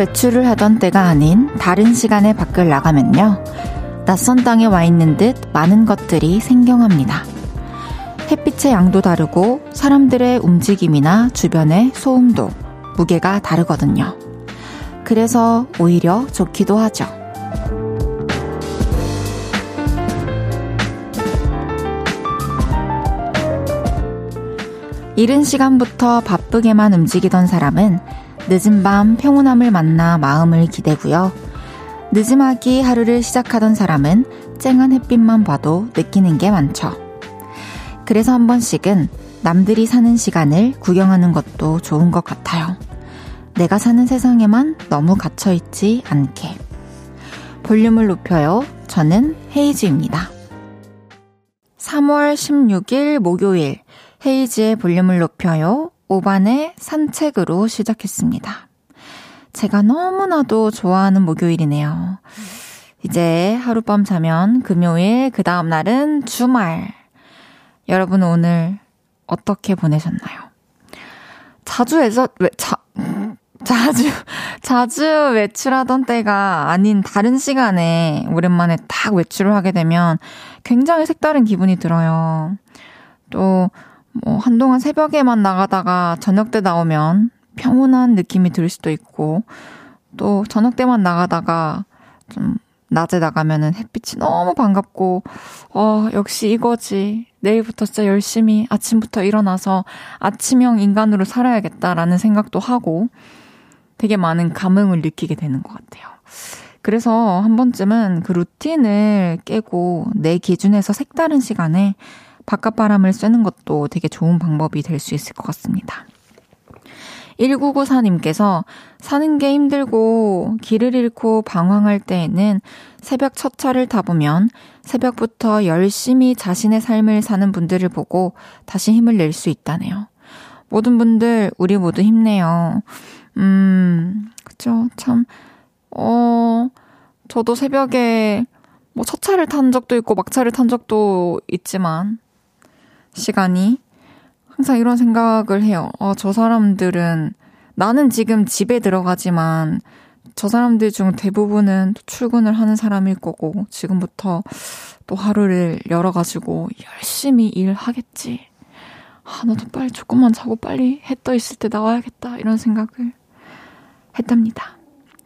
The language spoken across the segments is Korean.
외출을 하던 때가 아닌 다른 시간에 밖을 나가면요. 낯선 땅에 와 있는 듯 많은 것들이 생경합니다. 햇빛의 양도 다르고 사람들의 움직임이나 주변의 소음도 무게가 다르거든요. 그래서 오히려 좋기도 하죠. 이른 시간부터 바쁘게만 움직이던 사람은 늦은 밤 평온함을 만나 마음을 기대고요. 늦음하기 하루를 시작하던 사람은 쨍한 햇빛만 봐도 느끼는 게 많죠. 그래서 한 번씩은 남들이 사는 시간을 구경하는 것도 좋은 것 같아요. 내가 사는 세상에만 너무 갇혀있지 않게. 볼륨을 높여요. 저는 헤이즈입니다. 3월 16일 목요일 헤이즈의 볼륨을 높여요. 5반의 산책으로 시작했습니다. 제가 너무나도 좋아하는 목요일이네요. 이제 하룻밤 자면 금요일, 그 다음날은 주말. 여러분 오늘 어떻게 보내셨나요? 자주 애서, 왜, 자, 자주, 자주 외출하던 때가 아닌 다른 시간에 오랜만에 딱 외출을 하게 되면 굉장히 색다른 기분이 들어요. 또, 뭐, 한동안 새벽에만 나가다가 저녁 때 나오면 평온한 느낌이 들 수도 있고, 또 저녁 때만 나가다가 좀 낮에 나가면은 햇빛이 너무 반갑고, 어, 역시 이거지. 내일부터 진짜 열심히 아침부터 일어나서 아침형 인간으로 살아야겠다라는 생각도 하고, 되게 많은 감흥을 느끼게 되는 것 같아요. 그래서 한 번쯤은 그 루틴을 깨고 내 기준에서 색다른 시간에 바깥바람을 쐬는 것도 되게 좋은 방법이 될 수 있을 것 같습니다. 1994님께서 사는 게 힘들고 길을 잃고 방황할 때에는 새벽 첫 차를 타보면 새벽부터 열심히 자신의 삶을 사는 분들을 보고 다시 힘을 낼 수 있다네요. 모든 분들, 우리 모두 힘내요. 음, 그쵸. 참, 어, 저도 새벽에 뭐 첫 차를 탄 적도 있고 막차를 탄 적도 있지만, 시간이 항상 이런 생각을 해요. 어, 저 사람들은 나는 지금 집에 들어가지만 저 사람들 중 대부분은 출근을 하는 사람일 거고 지금부터 또 하루를 열어가지고 열심히 일하겠지. 아, 나도 빨리 조금만 자고 빨리 해 떠 있을 때 나와야겠다. 이런 생각을 했답니다.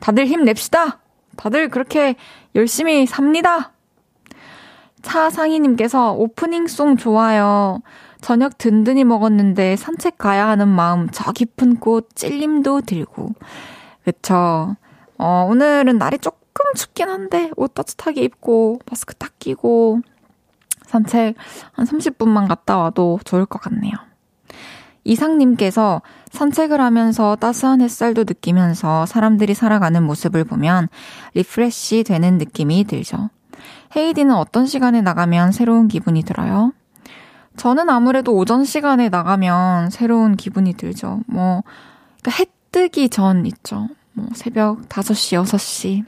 다들 힘냅시다! 다들 그렇게 열심히 삽니다! 차상희님께서 오프닝송 좋아요. 저녁 든든히 먹었는데 산책 가야 하는 마음 저 깊은 곳 찔림도 들고. 그쵸. 어, 오늘은 날이 조금 춥긴 한데 옷 따뜻하게 입고 마스크 딱 끼고 산책 한 30분만 갔다 와도 좋을 것 같네요. 이상님께서 산책을 하면서 따스한 햇살도 느끼면서 사람들이 살아가는 모습을 보면 refresh 되는 느낌이 들죠. 해디는 어떤 시간에 나가면 새로운 기분이 들어요? 저는 아무래도 오전 시간에 나가면 새로운 기분이 들죠. 뭐, 그러니까 해 뜨기 전 있죠. 뭐, 새벽 5시, 6시.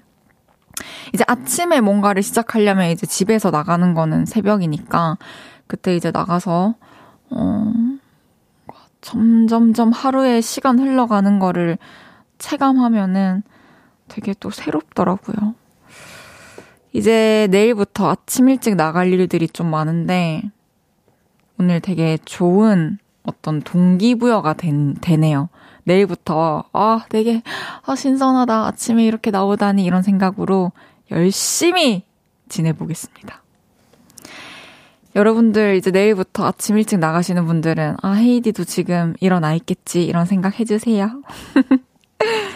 이제 아침에 뭔가를 시작하려면 이제 집에서 나가는 거는 새벽이니까, 그때 이제 나가서, 어, 점점점 하루의 시간 흘러가는 거를 체감하면은 되게 또 새롭더라고요. 이제 내일부터 아침 일찍 나갈 일들이 좀 많은데, 오늘 되게 좋은 어떤 동기부여가 된, 되네요. 내일부터, 아, 되게, 아, 신선하다. 아침에 이렇게 나오다니 이런 생각으로 열심히 지내보겠습니다. 여러분들 이제 내일부터 아침 일찍 나가시는 분들은, 아, 헤이디도 지금 일어나 있겠지. 이런 생각 해주세요.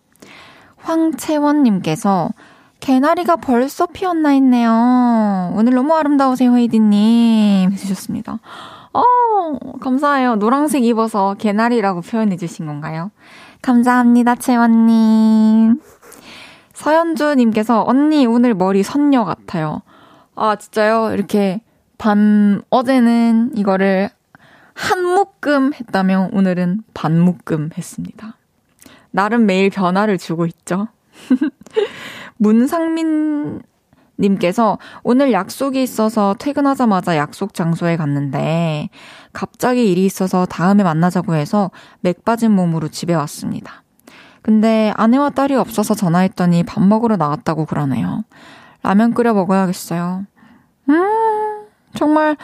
황채원님께서 개나리가 벌써 피었나 했네요. 오늘 너무 아름다우세요, 헤이디님. 해주셨습니다. 어, 감사해요. 노란색 입어서 개나리라고 표현해주신 건가요? 감사합니다, 채원님. 서현주님께서, 언니, 오늘 머리 선녀 같아요. 아, 진짜요? 이렇게, 반, 어제는 이거를 한 묶음 했다면 오늘은 반 묶음 했습니다. 나름 매일 변화를 주고 있죠. 문상민 님께서 오늘 약속이 있어서 퇴근하자마자 약속 장소에 갔는데 갑자기 일이 있어서 다음에 만나자고 해서 맥 빠진 몸으로 집에 왔습니다. 근데 아내와 딸이 없어서 전화했더니 밥 먹으러 나왔다고 그러네요. 라면 끓여 먹어야겠어요. 음, 정말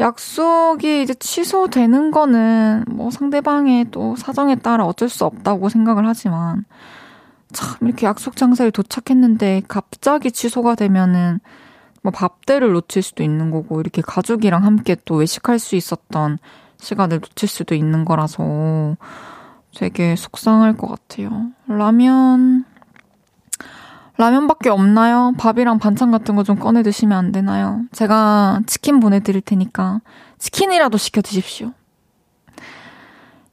약속이 이제 취소되는 거는 뭐 상대방의 또 사정에 따라 어쩔 수 없다고 생각을 하지만 참 이렇게 약속 장소에 도착했는데 갑자기 취소가 되면은 뭐 밥대를 놓칠 수도 있는 거고 이렇게 가족이랑 함께 또 외식할 수 있었던 시간을 놓칠 수도 있는 거라서 되게 속상할 것 같아요. 라면 라면밖에 없나요? 밥이랑 반찬 같은 거 좀 꺼내 드시면 안 되나요? 제가 치킨 보내드릴 테니까 치킨이라도 시켜 드십시오.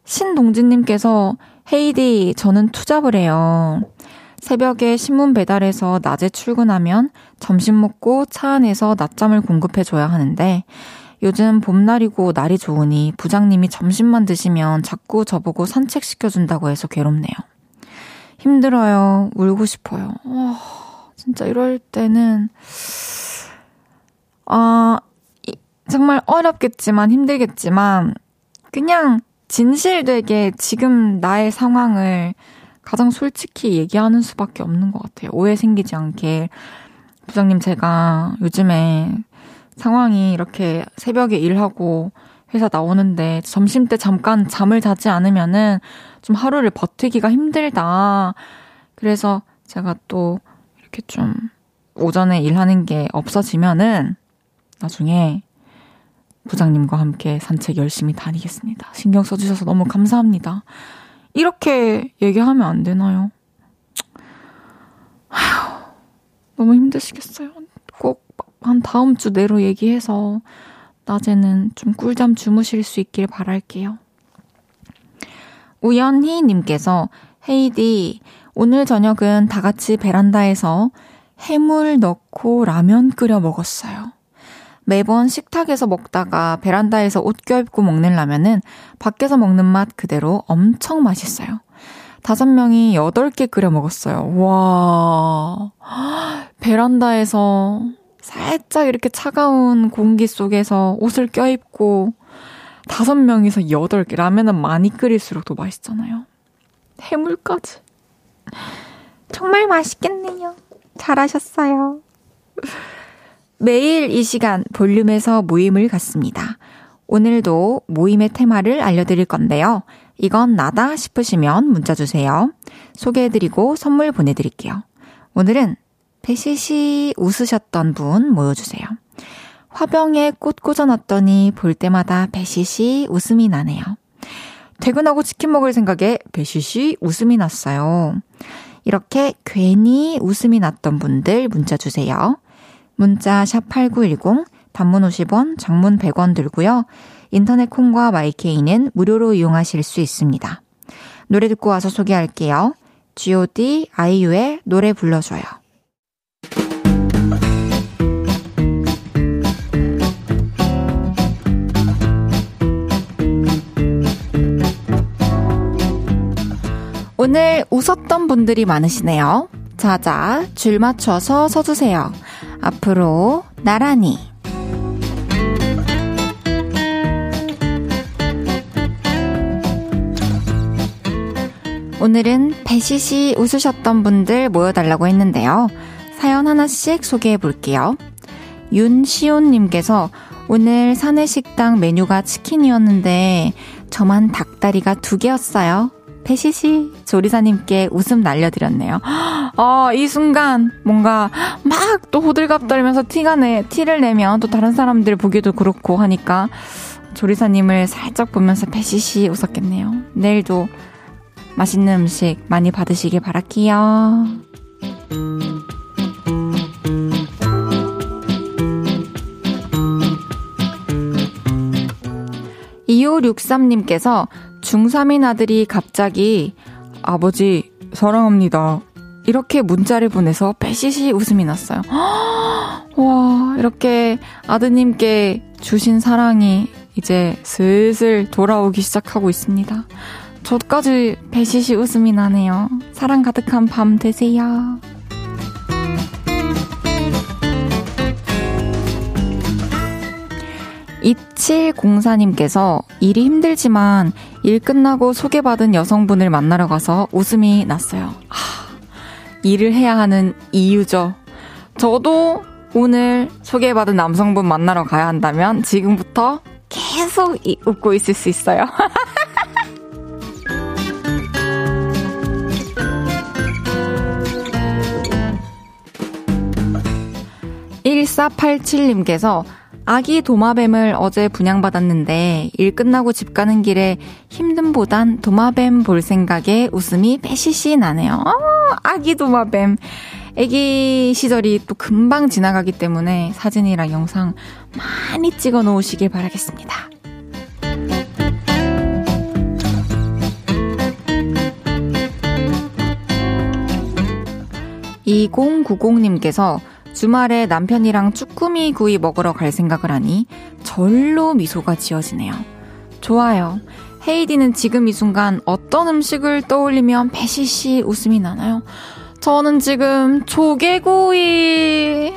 신동진님께서 헤이디, 저는 투잡을 해요. 새벽에 신문 배달해서 낮에 출근하면 점심 먹고 차 안에서 낮잠을 공급해줘야 하는데 요즘 봄날이고 날이 좋으니 부장님이 점심만 드시면 자꾸 저보고 산책시켜준다고 해서 괴롭네요. 힘들어요. 울고 싶어요. 와, 진짜 이럴 때는, 아, 정말 어렵겠지만 힘들겠지만, 그냥 진실되게 지금 나의 상황을 가장 솔직히 얘기하는 수밖에 없는 것 같아요. 오해 생기지 않게. 부장님, 제가 요즘에 상황이 이렇게 새벽에 일하고 회사 나오는데 점심 때 잠깐 잠을 자지 않으면은 좀 하루를 버티기가 힘들다. 그래서 제가 또 이렇게 좀 오전에 일하는 게 없어지면은 나중에 부장님과 함께 산책 열심히 다니겠습니다. 신경 써주셔서 너무 감사합니다. 이렇게 얘기하면 안 되나요? 아휴, 너무 힘드시겠어요. 꼭 한 다음 주 내로 얘기해서 낮에는 좀 꿀잠 주무실 수 있길 바랄게요. 우연희님께서 헤이디, 오늘 저녁은 다 같이 베란다에서 해물 넣고 라면 끓여 먹었어요. 매번 식탁에서 먹다가 베란다에서 옷 껴입고 먹는 라면은 밖에서 먹는 맛 그대로 엄청 맛있어요. 다섯 명이 여덟 개 끓여 먹었어요. 와. 베란다에서 살짝 이렇게 차가운 공기 속에서 옷을 껴입고 다섯 명이서 여덟 개. 라면은 많이 끓일수록 더 맛있잖아요. 해물까지. 정말 맛있겠네요. 잘하셨어요. 매일 이 시간 볼륨에서 모임을 갖습니다. 오늘도 모임의 테마를 알려드릴 건데요. 이건 나다 싶으시면 문자 주세요. 소개해드리고 선물 보내드릴게요. 오늘은 배시시 웃으셨던 분 모여주세요. 화병에 꽃 꽂아놨더니 볼 때마다 배시시 웃음이 나네요. 퇴근하고 치킨 먹을 생각에 배시시 웃음이 났어요. 이렇게 괜히 웃음이 났던 분들 문자 주세요. 문자 샵 8910, 단문 50원, 장문 100원 들고요. 인터넷 콩과 마이케이는 무료로 이용하실 수 있습니다. 노래 듣고 와서 소개할게요. G.O.D. 아이유의 노래 불러줘요. 오늘 웃었던 분들이 많으시네요. 자자, 줄 맞춰서 서주세요. 앞으로 나란히. 오늘은 배시시 웃으셨던 분들 모여달라고 했는데요. 사연 하나씩 소개해 볼게요. 윤시온님께서 오늘 사내식당 메뉴가 치킨이었는데 저만 닭다리가 두 개였어요. 배시시 조리사님께 웃음 날려드렸네요. 아, 이 순간 뭔가 막 또 호들갑 떨면서 티가 내, 티를 내면 또 다른 사람들 보기도 그렇고 하니까 조리사님을 살짝 보면서 배시시 웃었겠네요. 내일도 맛있는 음식 많이 받으시길 바랄게요. 2563님께서 중3인 아들이 갑자기 아버지 사랑합니다. 이렇게 문자를 보내서 배시시 웃음이 났어요. 와, 이렇게 아드님께 주신 사랑이 이제 슬슬 돌아오기 시작하고 있습니다. 저까지 배시시 웃음이 나네요. 사랑 가득한 밤 되세요. 2704님께서 일이 힘들지만 일 끝나고 소개받은 여성분을 만나러 가서 웃음이 났어요. 하, 일을 해야 하는 이유죠. 저도 오늘 소개받은 남성분 만나러 가야 한다면 지금부터 계속 웃고 있을 수 있어요. 1487님께서 아기 도마뱀을 어제 분양받았는데 일 끝나고 집 가는 길에 힘듦보단 도마뱀 볼 생각에 웃음이 빼시시 나네요. 어, 아기 도마뱀. 아기 시절이 또 금방 지나가기 때문에 사진이랑 영상 많이 찍어 놓으시길 바라겠습니다. 2090님께서 주말에 남편이랑 쭈꾸미 구이 먹으러 갈 생각을 하니 절로 미소가 지어지네요. 좋아요. 헤이디는 지금 이 순간 어떤 음식을 떠올리면 배시시 웃음이 나나요? 저는 지금 조개구이.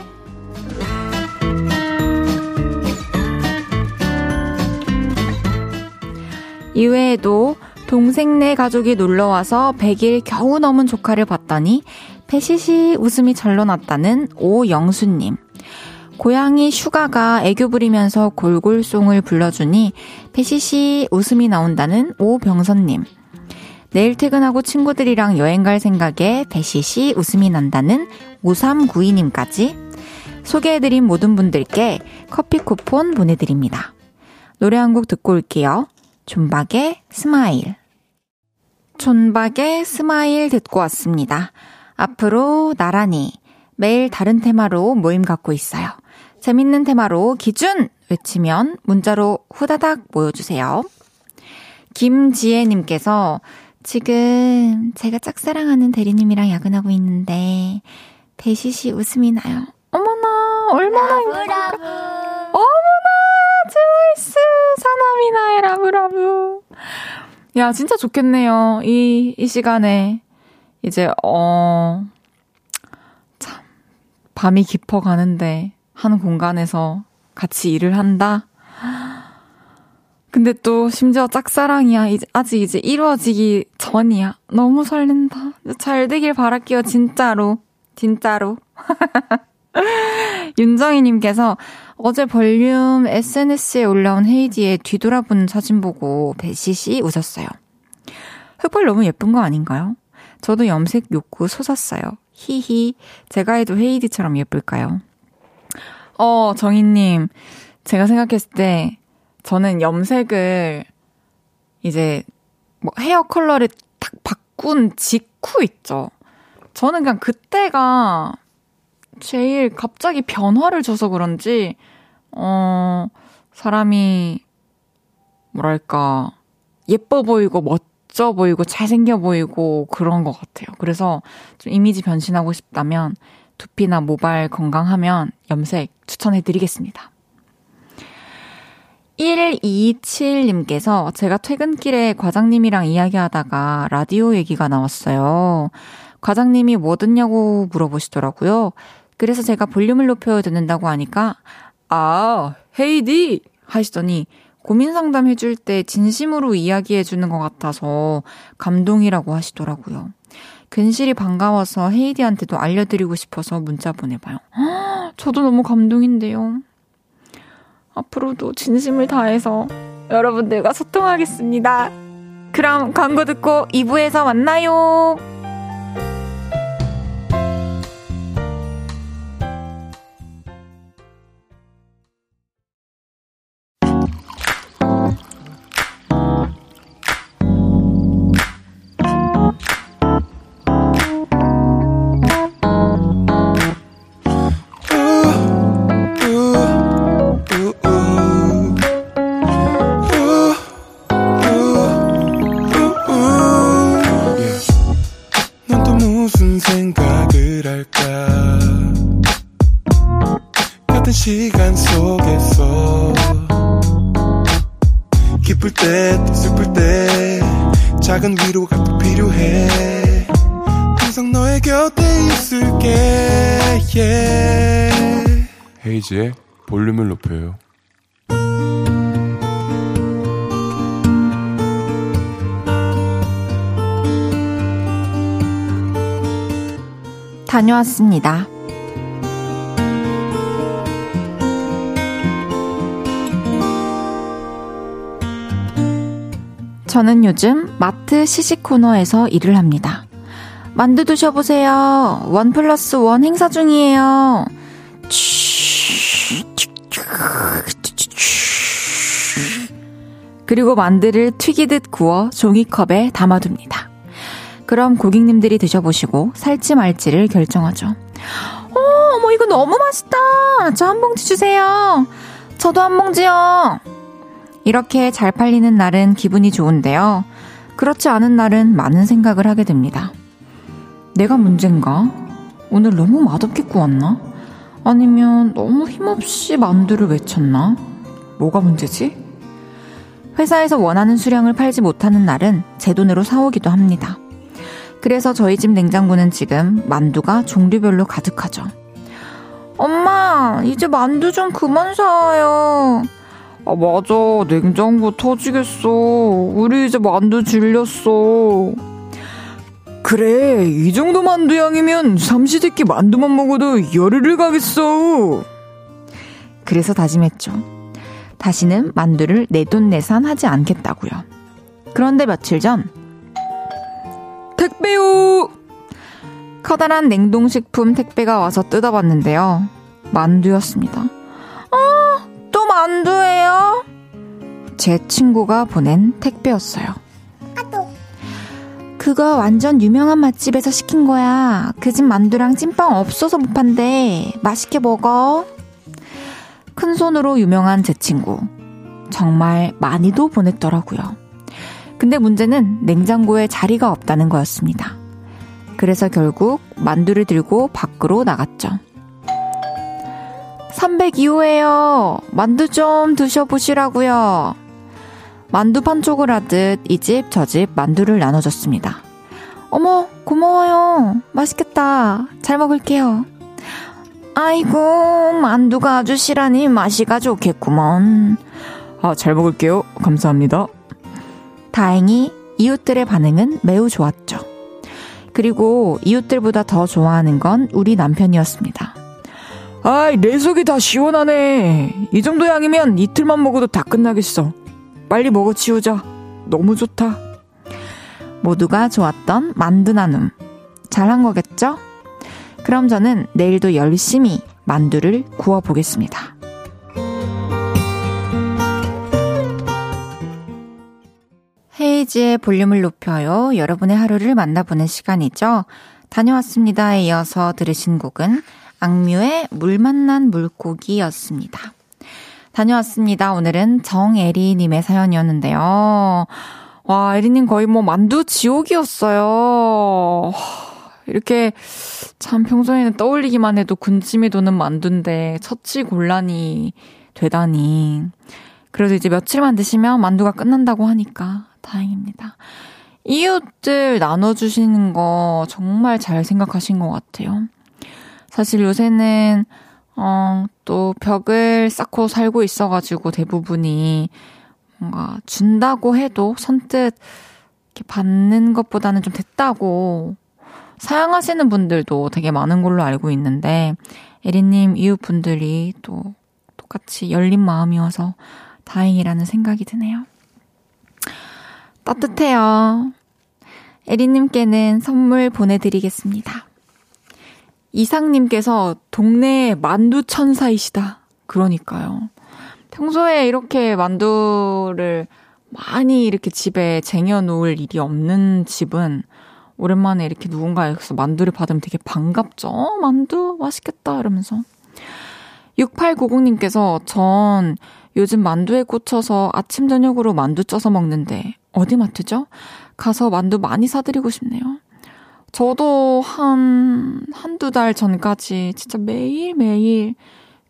이외에도 동생네 가족이 놀러와서 100일 겨우 넘은 조카를 봤더니 배시시 웃음이 절로 났다는 오영수님. 고양이 슈가가 애교 부리면서 골골송을 불러주니 배시시 웃음이 나온다는 오병선님. 내일 퇴근하고 친구들이랑 여행 갈 생각에 배시시 웃음이 난다는 5392님까지 소개해드린 모든 분들께 커피 쿠폰 보내드립니다. 노래 한 곡 듣고 올게요. 존박의 Smile. 존박의 스마일 듣고 왔습니다. 앞으로 나란히 매일 다른 테마로 모임 갖고 있어요. 재밌는 테마로 기준 외치면 문자로 후다닥 모여주세요. 김지혜님께서 지금 제가 짝사랑하는 대리님이랑 야근하고 있는데 배시시 웃음이 나요. 어머나 얼마나 행복할까. 어머나 트와이스 사나미나의 라브라브. 야 진짜 좋겠네요. 이 이 시간에 이제, 어, 참, 밤이 깊어 가는데, 한 공간에서 같이 일을 한다? 근데 또 심지어 짝사랑이야. 이제, 아직 이제 이루어지기 전이야. 너무 설렌다. 잘 되길 바랄게요. 진짜로. 진짜로. 윤정희님께서 어제 볼륨 SNS에 올라온 헤이디의 뒤돌아보는 사진 보고 배시시 웃었어요. 흑발 너무 예쁜 거 아닌가요? 저도 염색 욕구 솟았어요. 히히. 제가 해도 헤이디처럼 예쁠까요? 어, 정희님. 제가 생각했을 때, 저는 염색을 이제 뭐 헤어 컬러를 딱 바꾼 직후 있죠. 저는 그냥 그때가 제일 갑자기 변화를 줘서 그런지, 어, 사람이, 뭐랄까, 예뻐 보이고 멋 멋져 보이고 잘생겨 보이고 그런 것 같아요. 그래서 좀 이미지 변신하고 싶다면 두피나 모발 건강하면 염색 추천해 드리겠습니다. 127님께서 제가 퇴근길에 과장님이랑 이야기하다가 라디오 얘기가 나왔어요. 과장님이 뭐 듣냐고 물어보시더라고요. 그래서 제가 볼륨을 높여 듣는다고 하니까 아, 헤이디 하시더니 고민 상담 해줄 때 진심으로 이야기해 주는 것 같아서 감동이라고 하시더라고요. 근실이 반가워서 헤이디한테도 알려드리고 싶어서 문자 보내봐요. 저도 너무 감동인데요. 앞으로도 진심을 다해서 여러분들과 소통하겠습니다. 그럼 광고 듣고 2부에서 만나요. 헤이지의 볼륨을 높여요. 다녀왔습니다. 저는 요즘 마트 시식 코너에서 일을 합니다. 만두 드셔보세요. 원 플러스 원 행사 중이에요. 그리고 만두를 튀기듯 구워 종이컵에 담아둡니다. 그럼 고객님들이 드셔보시고 살지 말지를 결정하죠. 어, 어머, 이거 너무 맛있다. 저 한 봉지 주세요. 저도 한 봉지요. 이렇게 잘 팔리는 날은 기분이 좋은데요. 그렇지 않은 날은 많은 생각을 하게 됩니다. 내가 문제인가? 오늘 너무 맛없게 구웠나? 아니면 너무 힘없이 만두를 외쳤나? 뭐가 문제지? 회사에서 원하는 수량을 팔지 못하는 날은 제 돈으로 사오기도 합니다. 그래서 저희 집 냉장고는 지금 만두가 종류별로 가득하죠. 엄마, 이제 만두 좀 그만 사와요. 아, 맞아. 냉장고 터지겠어. 우리 이제 만두 질렸어. 그래, 이 정도 만두 양이면 삼시세끼 만두만 먹어도 열흘을 가겠어. 그래서 다짐했죠. 다시는 만두를 내돈내산 하지 않겠다고요. 그런데 며칠 전 택배요! 커다란 냉동식품 택배가 와서 뜯어봤는데요. 만두였습니다. 아, 또 만두예요? 제 친구가 보낸 택배였어요. 그거 완전 유명한 맛집에서 시킨 거야. 그 집 만두랑 찐빵 없어서 못 판대. 맛있게 먹어. 큰 손으로 유명한 제 친구. 정말 많이도 보냈더라고요. 근데 문제는 냉장고에 자리가 없다는 거였습니다. 그래서 결국 만두를 들고 밖으로 나갔죠. 302호예요. 만두 좀 드셔보시라고요. 만두 판촉을 하듯 이 집 저 집 만두를 나눠줬습니다. 어머, 고마워요. 맛있겠다. 잘 먹을게요. 아이고, 만두가 아주 실하니 맛이가 좋겠구먼. 아, 잘 먹을게요. 감사합니다. 다행히 이웃들의 반응은 매우 좋았죠. 그리고 이웃들보다 더 좋아하는 건 우리 남편이었습니다. 아이, 내 속이 다 시원하네. 이 정도 양이면 이틀만 먹어도 다 끝나겠어. 빨리 먹어 치우자. 너무 좋다. 모두가 좋았던 만두 나눔. 잘한 거겠죠? 그럼 저는 내일도 열심히 만두를 구워 보겠습니다. 헤이지의 볼륨을 높여요. 여러분의 하루를 만나보는 시간이죠. 다녀왔습니다에 이어서 들으신 곡은 악뮤의 물 만난 물고기였습니다. 다녀왔습니다. 오늘은 정애리님의 사연이었는데요. 와, 에리님 거의 뭐 만두 지옥이었어요. 이렇게 참 평소에는 떠올리기만 해도 군침이 도는 만두인데 처치 곤란이 되다니. 그래도 이제 며칠만 드시면 만두가 끝난다고 하니까 다행입니다. 이웃들 나눠주시는 거 정말 잘 생각하신 것 같아요. 사실 요새는, 어, 또 벽을 쌓고 살고 있어가지고 대부분이 뭔가 준다고 해도 선뜻 이렇게 받는 것보다는 좀 됐다고 사용하시는 분들도 되게 많은 걸로 알고 있는데, 에리님 이웃분들이 또 똑같이 열린 마음이어서 다행이라는 생각이 드네요. 따뜻해요. 에리님께는 선물 보내드리겠습니다. 이상님께서 동네 만두 천사이시다. 그러니까요. 평소에 이렇게 만두를 많이 이렇게 집에 쟁여놓을 일이 없는 집은 오랜만에 이렇게 누군가에서 만두를 받으면 되게 반갑죠. 어, 만두 맛있겠다 이러면서. 6890님께서 전 요즘 만두에 꽂혀서 아침 저녁으로 만두 쪄서 먹는데 어디 마트죠? 가서 만두 많이 사드리고 싶네요. 저도 한, 한두 달 전까지 진짜 매일매일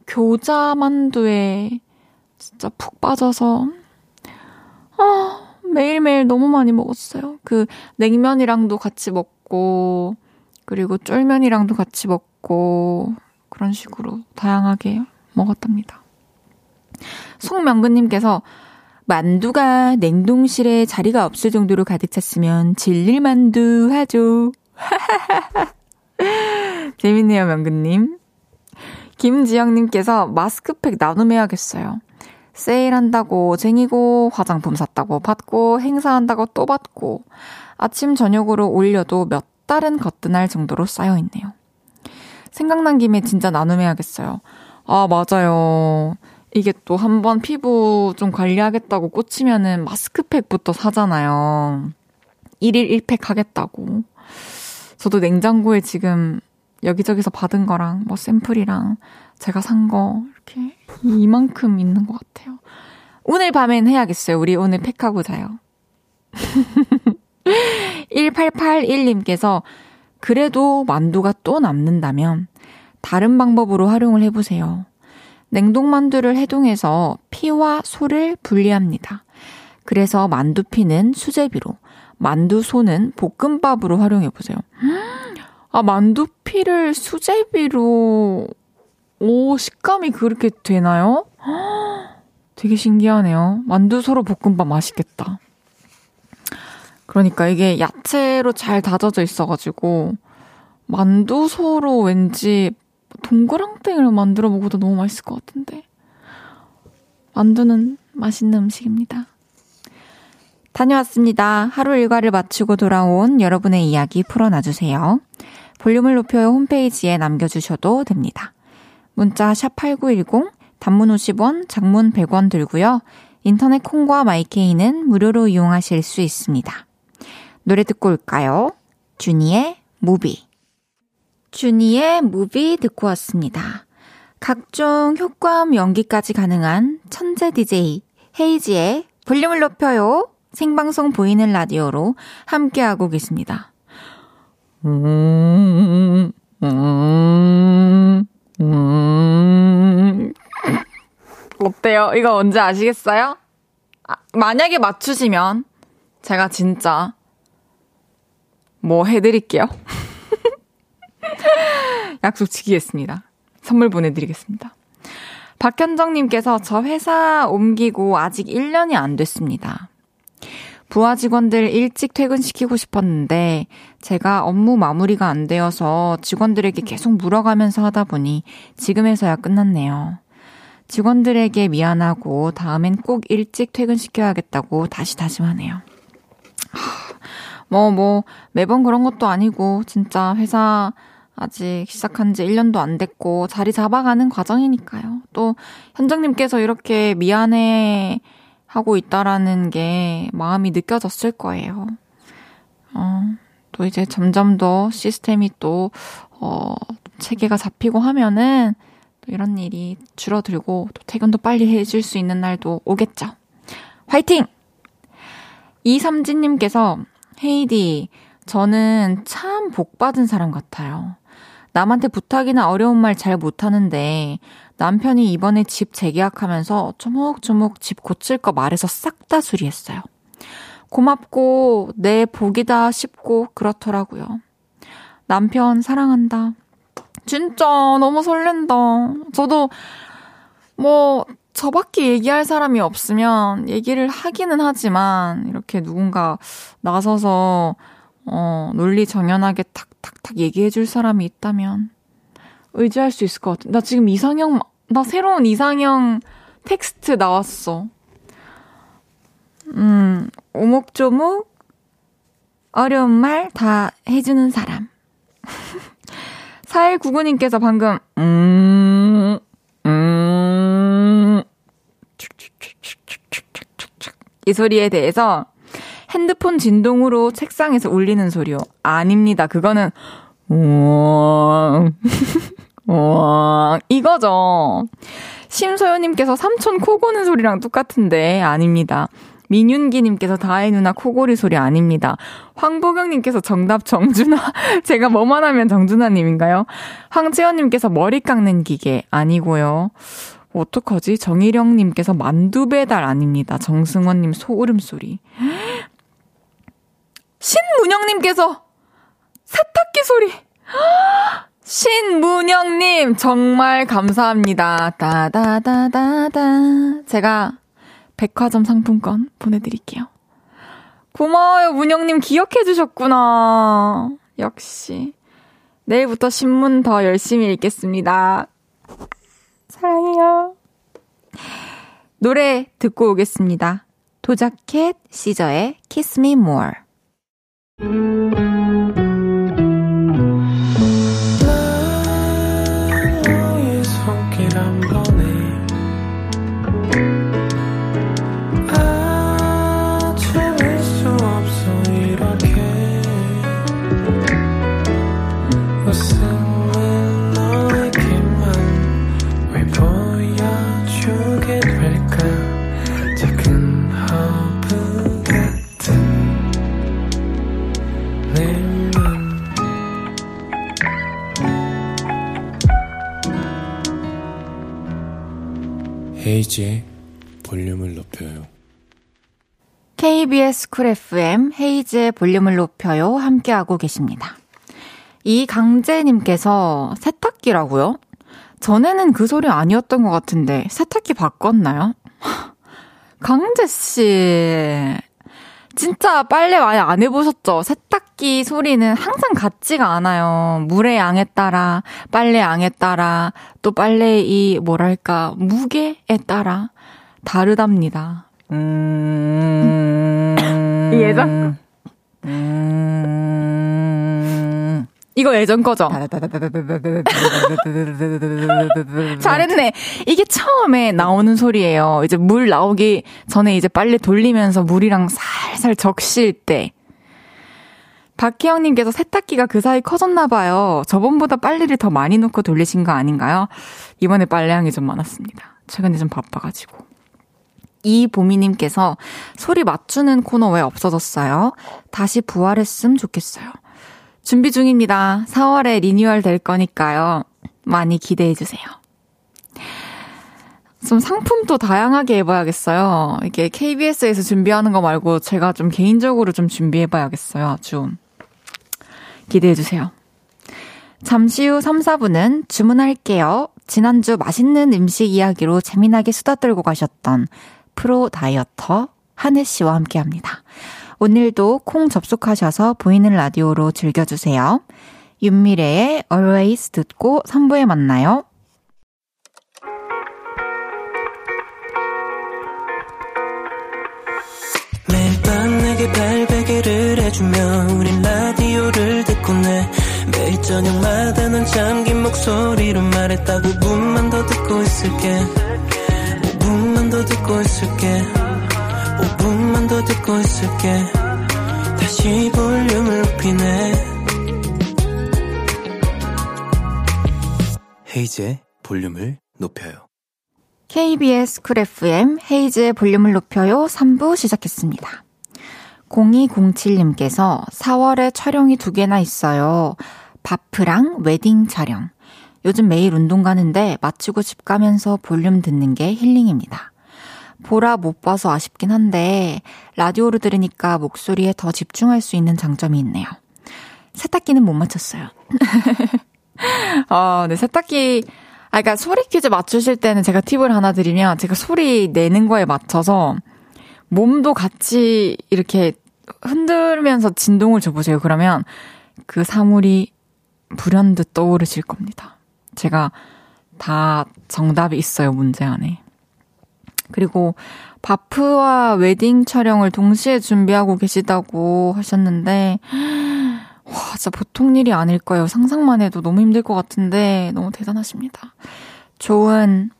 교자 만두에 진짜 푹 빠져서, 아, 매일매일 너무 많이 먹었어요. 그 냉면이랑도 같이 먹고, 그리고 쫄면이랑도 같이 먹고, 그런 식으로 다양하게 먹었답니다. 송명근님께서 만두가 냉동실에 자리가 없을 정도로 가득 찼으면 질릴 만두 하죠. 재밌네요, 명근님. 김지영님께서 마스크팩 나눔해야겠어요. 세일한다고 쟁이고, 화장품 샀다고 받고, 행사한다고 또 받고, 아침, 저녁으로 올려도 몇 달은 거뜬할 정도로 쌓여 있네요. 생각난 김에 진짜 나눔해야겠어요. 아, 맞아요. 이게 또 한 번 피부 좀 관리하겠다고 꽂히면은 마스크팩부터 사잖아요. 1일 1팩 하겠다고. 저도 냉장고에 지금 여기저기서 받은 거랑 뭐 샘플이랑 제가 산 거 이렇게 이만큼 있는 것 같아요. 오늘 밤엔 해야겠어요. 우리 오늘 팩하고 자요. 1881님께서 그래도 만두가 또 남는다면 다른 방법으로 활용을 해보세요. 냉동만두를 해동해서 피와 소를 분리합니다. 그래서 만두피는 수제비로, 만두소는 볶음밥으로 활용해보세요. 아, 만두피를 수제비로, 오, 식감이 그렇게 되나요? 되게 신기하네요. 만두 소로 볶음밥 맛있겠다. 그러니까 이게 야채로 잘 다져져 있어가지고, 만두소로 왠지 동그랑땡을 만들어 먹어도 너무 맛있을 것 같은데. 만두는 맛있는 음식입니다. 다녀왔습니다. 하루 일과를 마치고 돌아온 여러분의 이야기 풀어놔주세요. 볼륨을 높여요 홈페이지에 남겨주셔도 됩니다. 문자 샵8910, 단문 50원, 장문 100원 들고요. 인터넷 콩과 마이K는 무료로 이용하실 수 있습니다. 노래 듣고 올까요? 주니의 Movie. 주니의 Movie 듣고 왔습니다. 각종 효과음 연기까지 가능한 천재 DJ 헤이지의 볼륨을 높여요. 생방송 보이는 라디오로 함께하고 계십니다. 음, 음, 음. 어때요? 이거 언제 아시겠어요? 아, 만약에 맞추시면 제가 진짜 뭐 해드릴게요. 약속 지키겠습니다. 선물 보내드리겠습니다. 박현정님께서 저 회사 옮기고 아직 1년이 안 됐습니다. 부하 직원들 일찍 퇴근시키고 싶었는데 제가 업무 마무리가 안 되어서 직원들에게 계속 물어가면서 하다 보니 지금에서야 끝났네요. 직원들에게 미안하고 다음엔 꼭 일찍 퇴근시켜야겠다고 다시 다짐하네요. 뭐, 뭐, 매번 그런 것도 아니고, 진짜 회사 아직 시작한 지 1년도 안 됐고 자리 잡아가는 과정이니까요. 또 현정님께서 이렇게 미안해 하고 있다라는 게 마음이 느껴졌을 거예요. 어, 또 이제 점점 더 시스템이 또, 어, 체계가 잡히고 하면은 또 이런 일이 줄어들고 또 퇴근도 빨리 해줄 수 있는 날도 오겠죠. 화이팅! 이삼진님께서 헤이디, 저는 참 복 받은 사람 같아요. 남한테 부탁이나 어려운 말 잘 못하는데 남편이 이번에 집 재계약하면서 조목조목 집 고칠 거 말해서 싹 다 수리했어요. 고맙고 내 복이다 싶고 그렇더라고요. 남편 사랑한다. 진짜 너무 설렌다. 저도 뭐 저밖에 얘기할 사람이 없으면 얘기를 하기는 하지만 이렇게 누군가 나서서 어 논리 정연하게 탁 탁탁 얘기해 줄 사람이 있다면 의지할 수 있을 것 같아. 나 지금 이상형, 나 새로운 이상형 텍스트 나왔어. 음, 오목조목, 어려운 말 다 해주는 사람. 4199님께서 방금, 음, 음, 이 소리에 대해서 핸드폰 진동으로 책상에서 울리는 소리요. 아닙니다. 그거는, 우엉, 우엉, 이거죠. 심소연님께서 삼촌 코 고는 소리랑 똑같은데, 아닙니다. 민윤기님께서 다혜 누나 코골이 소리 아닙니다. 황보경님께서 정답 정준하. 제가 뭐만 하면 정준하님인가요? 황지연님께서 머리 깎는 기계 아니고요. 어떡하지? 정희령님께서 만두 배달 아닙니다. 정승원님 소울음 소리. 신문영님께서 세탁기 소리. 신문영님 정말 감사합니다. 따다다다다. 제가 백화점 상품권 보내드릴게요. 고마워요, 문영님 기억해 주셨구나. 역시. 내일부터 신문 더 열심히 읽겠습니다. 사랑해요. 노래 듣고 오겠습니다. 도자켓 시저의 Kiss Me More. 헤이지의 볼륨을 높여요. KBS 쿨 FM 헤이즈의 볼륨을 높여요. 함께하고 계십니다. 이강재님께서 세탁기라고요? 전에는 그 소리 아니었던 것 같은데 세탁기 바꿨나요? 강재씨, 진짜 빨래 많이 안 해보셨죠? 세탁기 소리는 항상 같지가 않아요. 물의 양에 따라, 빨래 양에 따라, 또 빨래의 뭐랄까, 무게에 따라 다르답니다. 음, 예전? 음, 이거 예전 거죠? 잘했네. 이게 처음에 나오는 소리예요. 이제 물 나오기 전에 이제 빨래 돌리면서 물이랑 살살 적실 때. 박희영님께서 세탁기가 그 사이 커졌나봐요. 저번보다 빨래를 더 많이 넣고 돌리신 거 아닌가요? 이번에 빨래량이 좀 많았습니다. 최근에 좀 바빠가지고. 이보미님께서 소리 맞추는 코너 왜 없어졌어요? 다시 부활했으면 좋겠어요. 준비 중입니다. 4월에 리뉴얼 될 거니까요. 많이 기대해 주세요. 좀 상품도 다양하게 해봐야겠어요. 이게 KBS에서 준비하는 거 말고 제가 좀 개인적으로 좀 준비해봐야겠어요. 아주. 기대해 주세요. 잠시 후 3, 4분은 주문할게요. 지난주 맛있는 음식 이야기로 재미나게 수다 떨고 가셨던 프로 다이어터 한혜 씨와 함께 합니다. 오늘도 콩 접속하셔서 보이는 라디오로 즐겨주세요. 윤미래의 Always 듣고 3부에 만나요. 매일 밤 내게 발베개를 해주며 우린 라디오를 듣고 내 매일 저녁마다 넌 잠긴 목소리로 말했다 5분만 더 듣고 있을게 5분만 더 듣고 있을게 5분만 더 듣고 있을게. 다시 볼륨을 높이네. 헤이즈의 볼륨을 높여요. KBS Cool FM 헤이즈의 볼륨을 높여요. 3부 시작했습니다. 0207님께서 4월에 촬영이 두 개나 있어요. 바프랑 웨딩 촬영. 요즘 매일 운동 가는데 마치고 집 가면서 볼륨 듣는 게 힐링입니다. 보라 못 봐서 아쉽긴 한데 라디오로 들으니까 목소리에 더 집중할 수 있는 장점이 있네요. 세탁기는 못 맞췄어요. 아, 네, 세탁기 아, 그러니까 소리 퀴즈 맞추실 때는 제가 팁을 하나 드리면 제가 소리 내는 거에 맞춰서 몸도 같이 이렇게 흔들면서 진동을 줘보세요. 그러면 그 사물이 불현듯 떠오르실 겁니다. 제가 다 정답이 있어요, 문제 안에. 그리고 바프와 웨딩 촬영을 동시에 준비하고 계시다고 하셨는데, 와, 진짜 보통 일이 아닐 거예요. 상상만 해도 너무 힘들 것 같은데, 너무 대단하십니다. 좋은,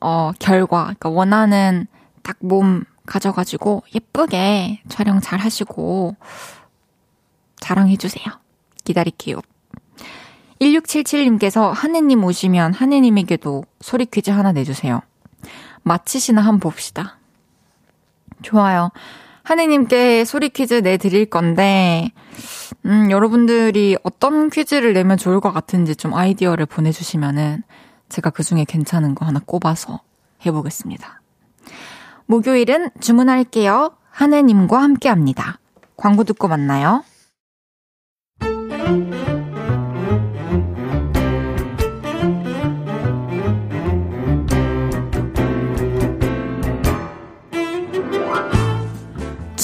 어, 결과, 그러니까 원하는 딱 몸 가져가지고 예쁘게 촬영 잘 하시고, 자랑해주세요. 기다릴게요. 1677님께서 하느님 오시면 하느님에게도 소리 퀴즈 하나 내주세요. 마치시나 한번 봅시다. 좋아요. 하느님께 소리 퀴즈 내드릴 건데, 음, 여러분들이 어떤 퀴즈를 내면 좋을 것 같은지 좀 아이디어를 보내주시면은 제가 그 중에 괜찮은 거 하나 꼽아서 해보겠습니다. 목요일은 주문할게요. 하느님과 함께 합니다. 광고 듣고 만나요.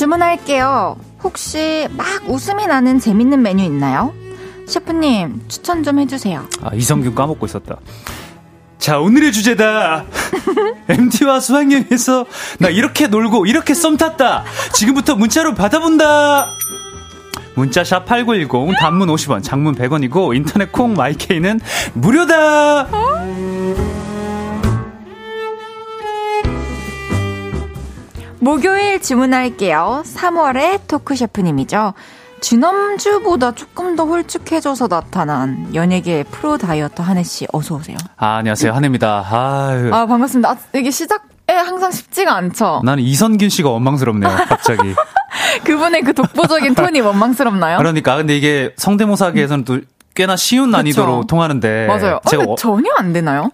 주문할게요. 혹시 막 웃음이 나는 재밌는 메뉴 있나요? 셰프님, 추천 좀 해주세요. 아, 이성균 까먹고 있었다. 자, 오늘의 주제다. MT와 수학여행에서 나 이렇게 놀고 이렇게 썸 탔다. 지금부터 문자로 받아본다. 문자샵 8910 단문 50원, 장문 100원이고 인터넷 콩 마이케이는 무료다. 목요일 주문할게요. 3월의 토크셰프님이죠. 지난주보다 조금 더 홀쭉해져서 나타난 연예계 프로 다이어터 한혜씨 어서오세요. 아, 안녕하세요. 한혜입니다. 아유. 아, 반갑습니다. 아, 이게 시작에 항상 쉽지가 않죠? 나는 이선균 씨가 원망스럽네요, 갑자기. 그분의 그 독보적인 톤이 원망스럽나요? 그러니까. 근데 이게 성대모사계에서는 또 꽤나 쉬운 난이도로 그쵸? 통하는데. 맞아요. 제가 어, 전혀 안 되나요?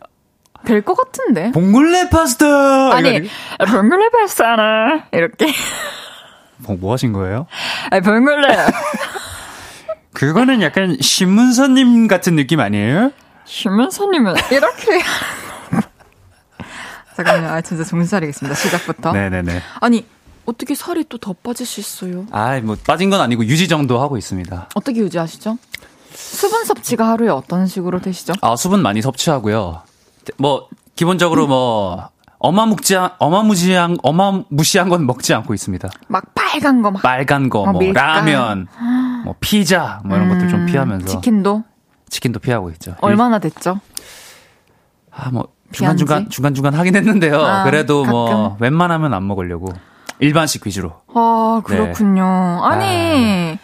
될 것 같은데. 봉골레 파스타! 아니, 봉골레 파스타나. 이렇게. 뭐, 뭐 하신 거예요? 아, 봉골레. 그거는 약간 신문사님 같은 느낌 아니에요? 신문사님은 이렇게. 잠깐만요. 아, 진짜 정신 차리겠습니다. 시작부터. 네네네. 아니, 어떻게 살이 또 더 빠질 수 있어요? 아, 뭐 빠진 건 아니고 유지 정도 하고 있습니다. 어떻게 유지하시죠? 수분 섭취가 하루에 어떤 식으로 되시죠? 아, 수분 많이 섭취하고요. 뭐 기본적으로 뭐 어마무지한 어마무지한 어마무시한 건 먹지 않고 있습니다. 막 빨간 거 막. 빨간 거, 어, 뭐 라면, 뭐 피자, 뭐 이런 음, 것들 좀 음, 피하면서. 치킨도. 치킨도 피하고 있죠. 얼마나 됐죠? 아, 뭐 중간 중간 중간 중간 하긴 했는데요. 아, 그래도 뭐 가끔. 뭐 웬만하면 안 먹으려고 일반식 위주로. 아 그렇군요. 네. 아니. 아.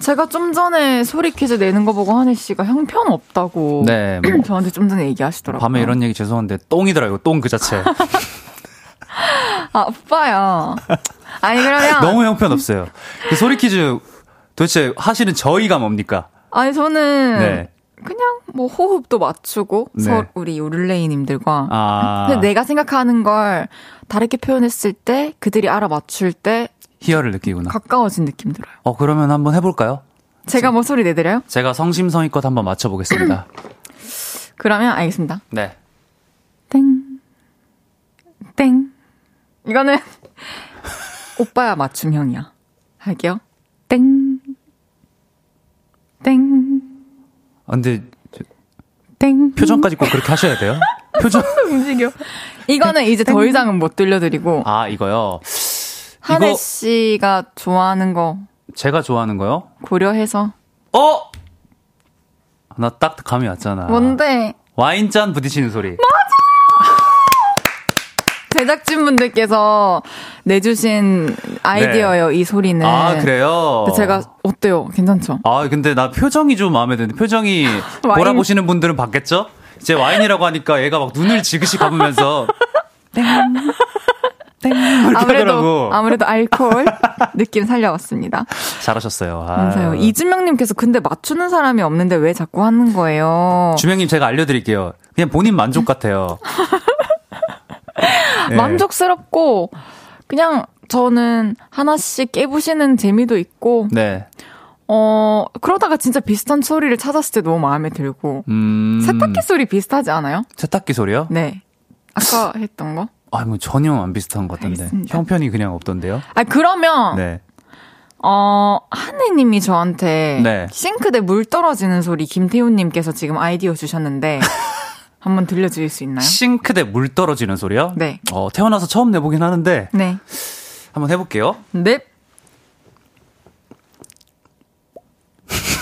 제가 좀 전에 소리 퀴즈 내는 거 보고 하늘 씨가 형편 없다고 네, 뭐 저한테 좀 전에 얘기하시더라고요. 밤에 이런 얘기 죄송한데 똥이더라고요. 똥 그 자체. 아 오빠요. 아니 그러면 너무 형편 없어요. 그 소리 퀴즈 도대체 하시는 저희가 뭡니까? 아니 저는 네. 그냥 뭐 호흡도 맞추고 네. 서 우리 요를레이님들과 아. 내가 생각하는 걸 다르게 표현했을 때 그들이 알아맞출 때 희열을 느끼구나. 가까워진 느낌 들어요. 어, 그러면 한번 해볼까요? 제가 뭐 소리 내드려요? 제가 성심성의껏 한번 맞춰보겠습니다. 그러면 알겠습니다. 네. 땡. 땡. 이거는 오빠야 맞춤형이야. 할게요. 땡. 땡. 아, 근데 땡. 표정까지 꼭 그렇게 하셔야 돼요? 표정 움직여. 이거는 이제 더 이상은 못 들려드리고. 아, 이거요? 한혜 씨가 좋아하는 거. 제가 좋아하는 거요? 고려해서. 어? 나 딱 감이 왔잖아. 뭔데? 와인잔 부딪히는 소리. 맞아! 제작진분들께서 내주신 아이디어예요, 네. 이 소리는. 아, 그래요? 제가, 어때요? 괜찮죠? 아, 근데 나 표정이 좀 마음에 드는데, 표정이 돌아보시는 분들은 봤겠죠? 이제 와인이라고 하니까 얘가 막 눈을 지그시 감으면서. 아무래도 아무래도 알코올 느낌 살려왔습니다. 잘하셨어요. 아. 감사해요. 이주명님께서 근데 맞추는 사람이 없는데 왜 자꾸 하는 거예요? 주명님 제가 알려드릴게요. 그냥 본인 만족 같아요. 네. 만족스럽고 그냥 저는 하나씩 깨부시는 재미도 있고. 네. 어, 그러다가 진짜 비슷한 소리를 찾았을 때 너무 마음에 들고. 음... 세탁기 소리 비슷하지 않아요? 세탁기 소리요? 네. 아까 했던 거? 아, 뭐 전혀 안 비슷한 것 같던데. 알겠습니다. 형편이 그냥 없던데요? 아, 그러면. 네. 어, 하느님이 저한테. 네. 싱크대 물 떨어지는 소리 김태훈님께서 지금 아이디어 주셨는데. 한번 들려주실 수 있나요? 싱크대 물 떨어지는 소리요? 네. 어, 태어나서 처음 내보긴 하는데. 네. 한번 해볼게요. 네.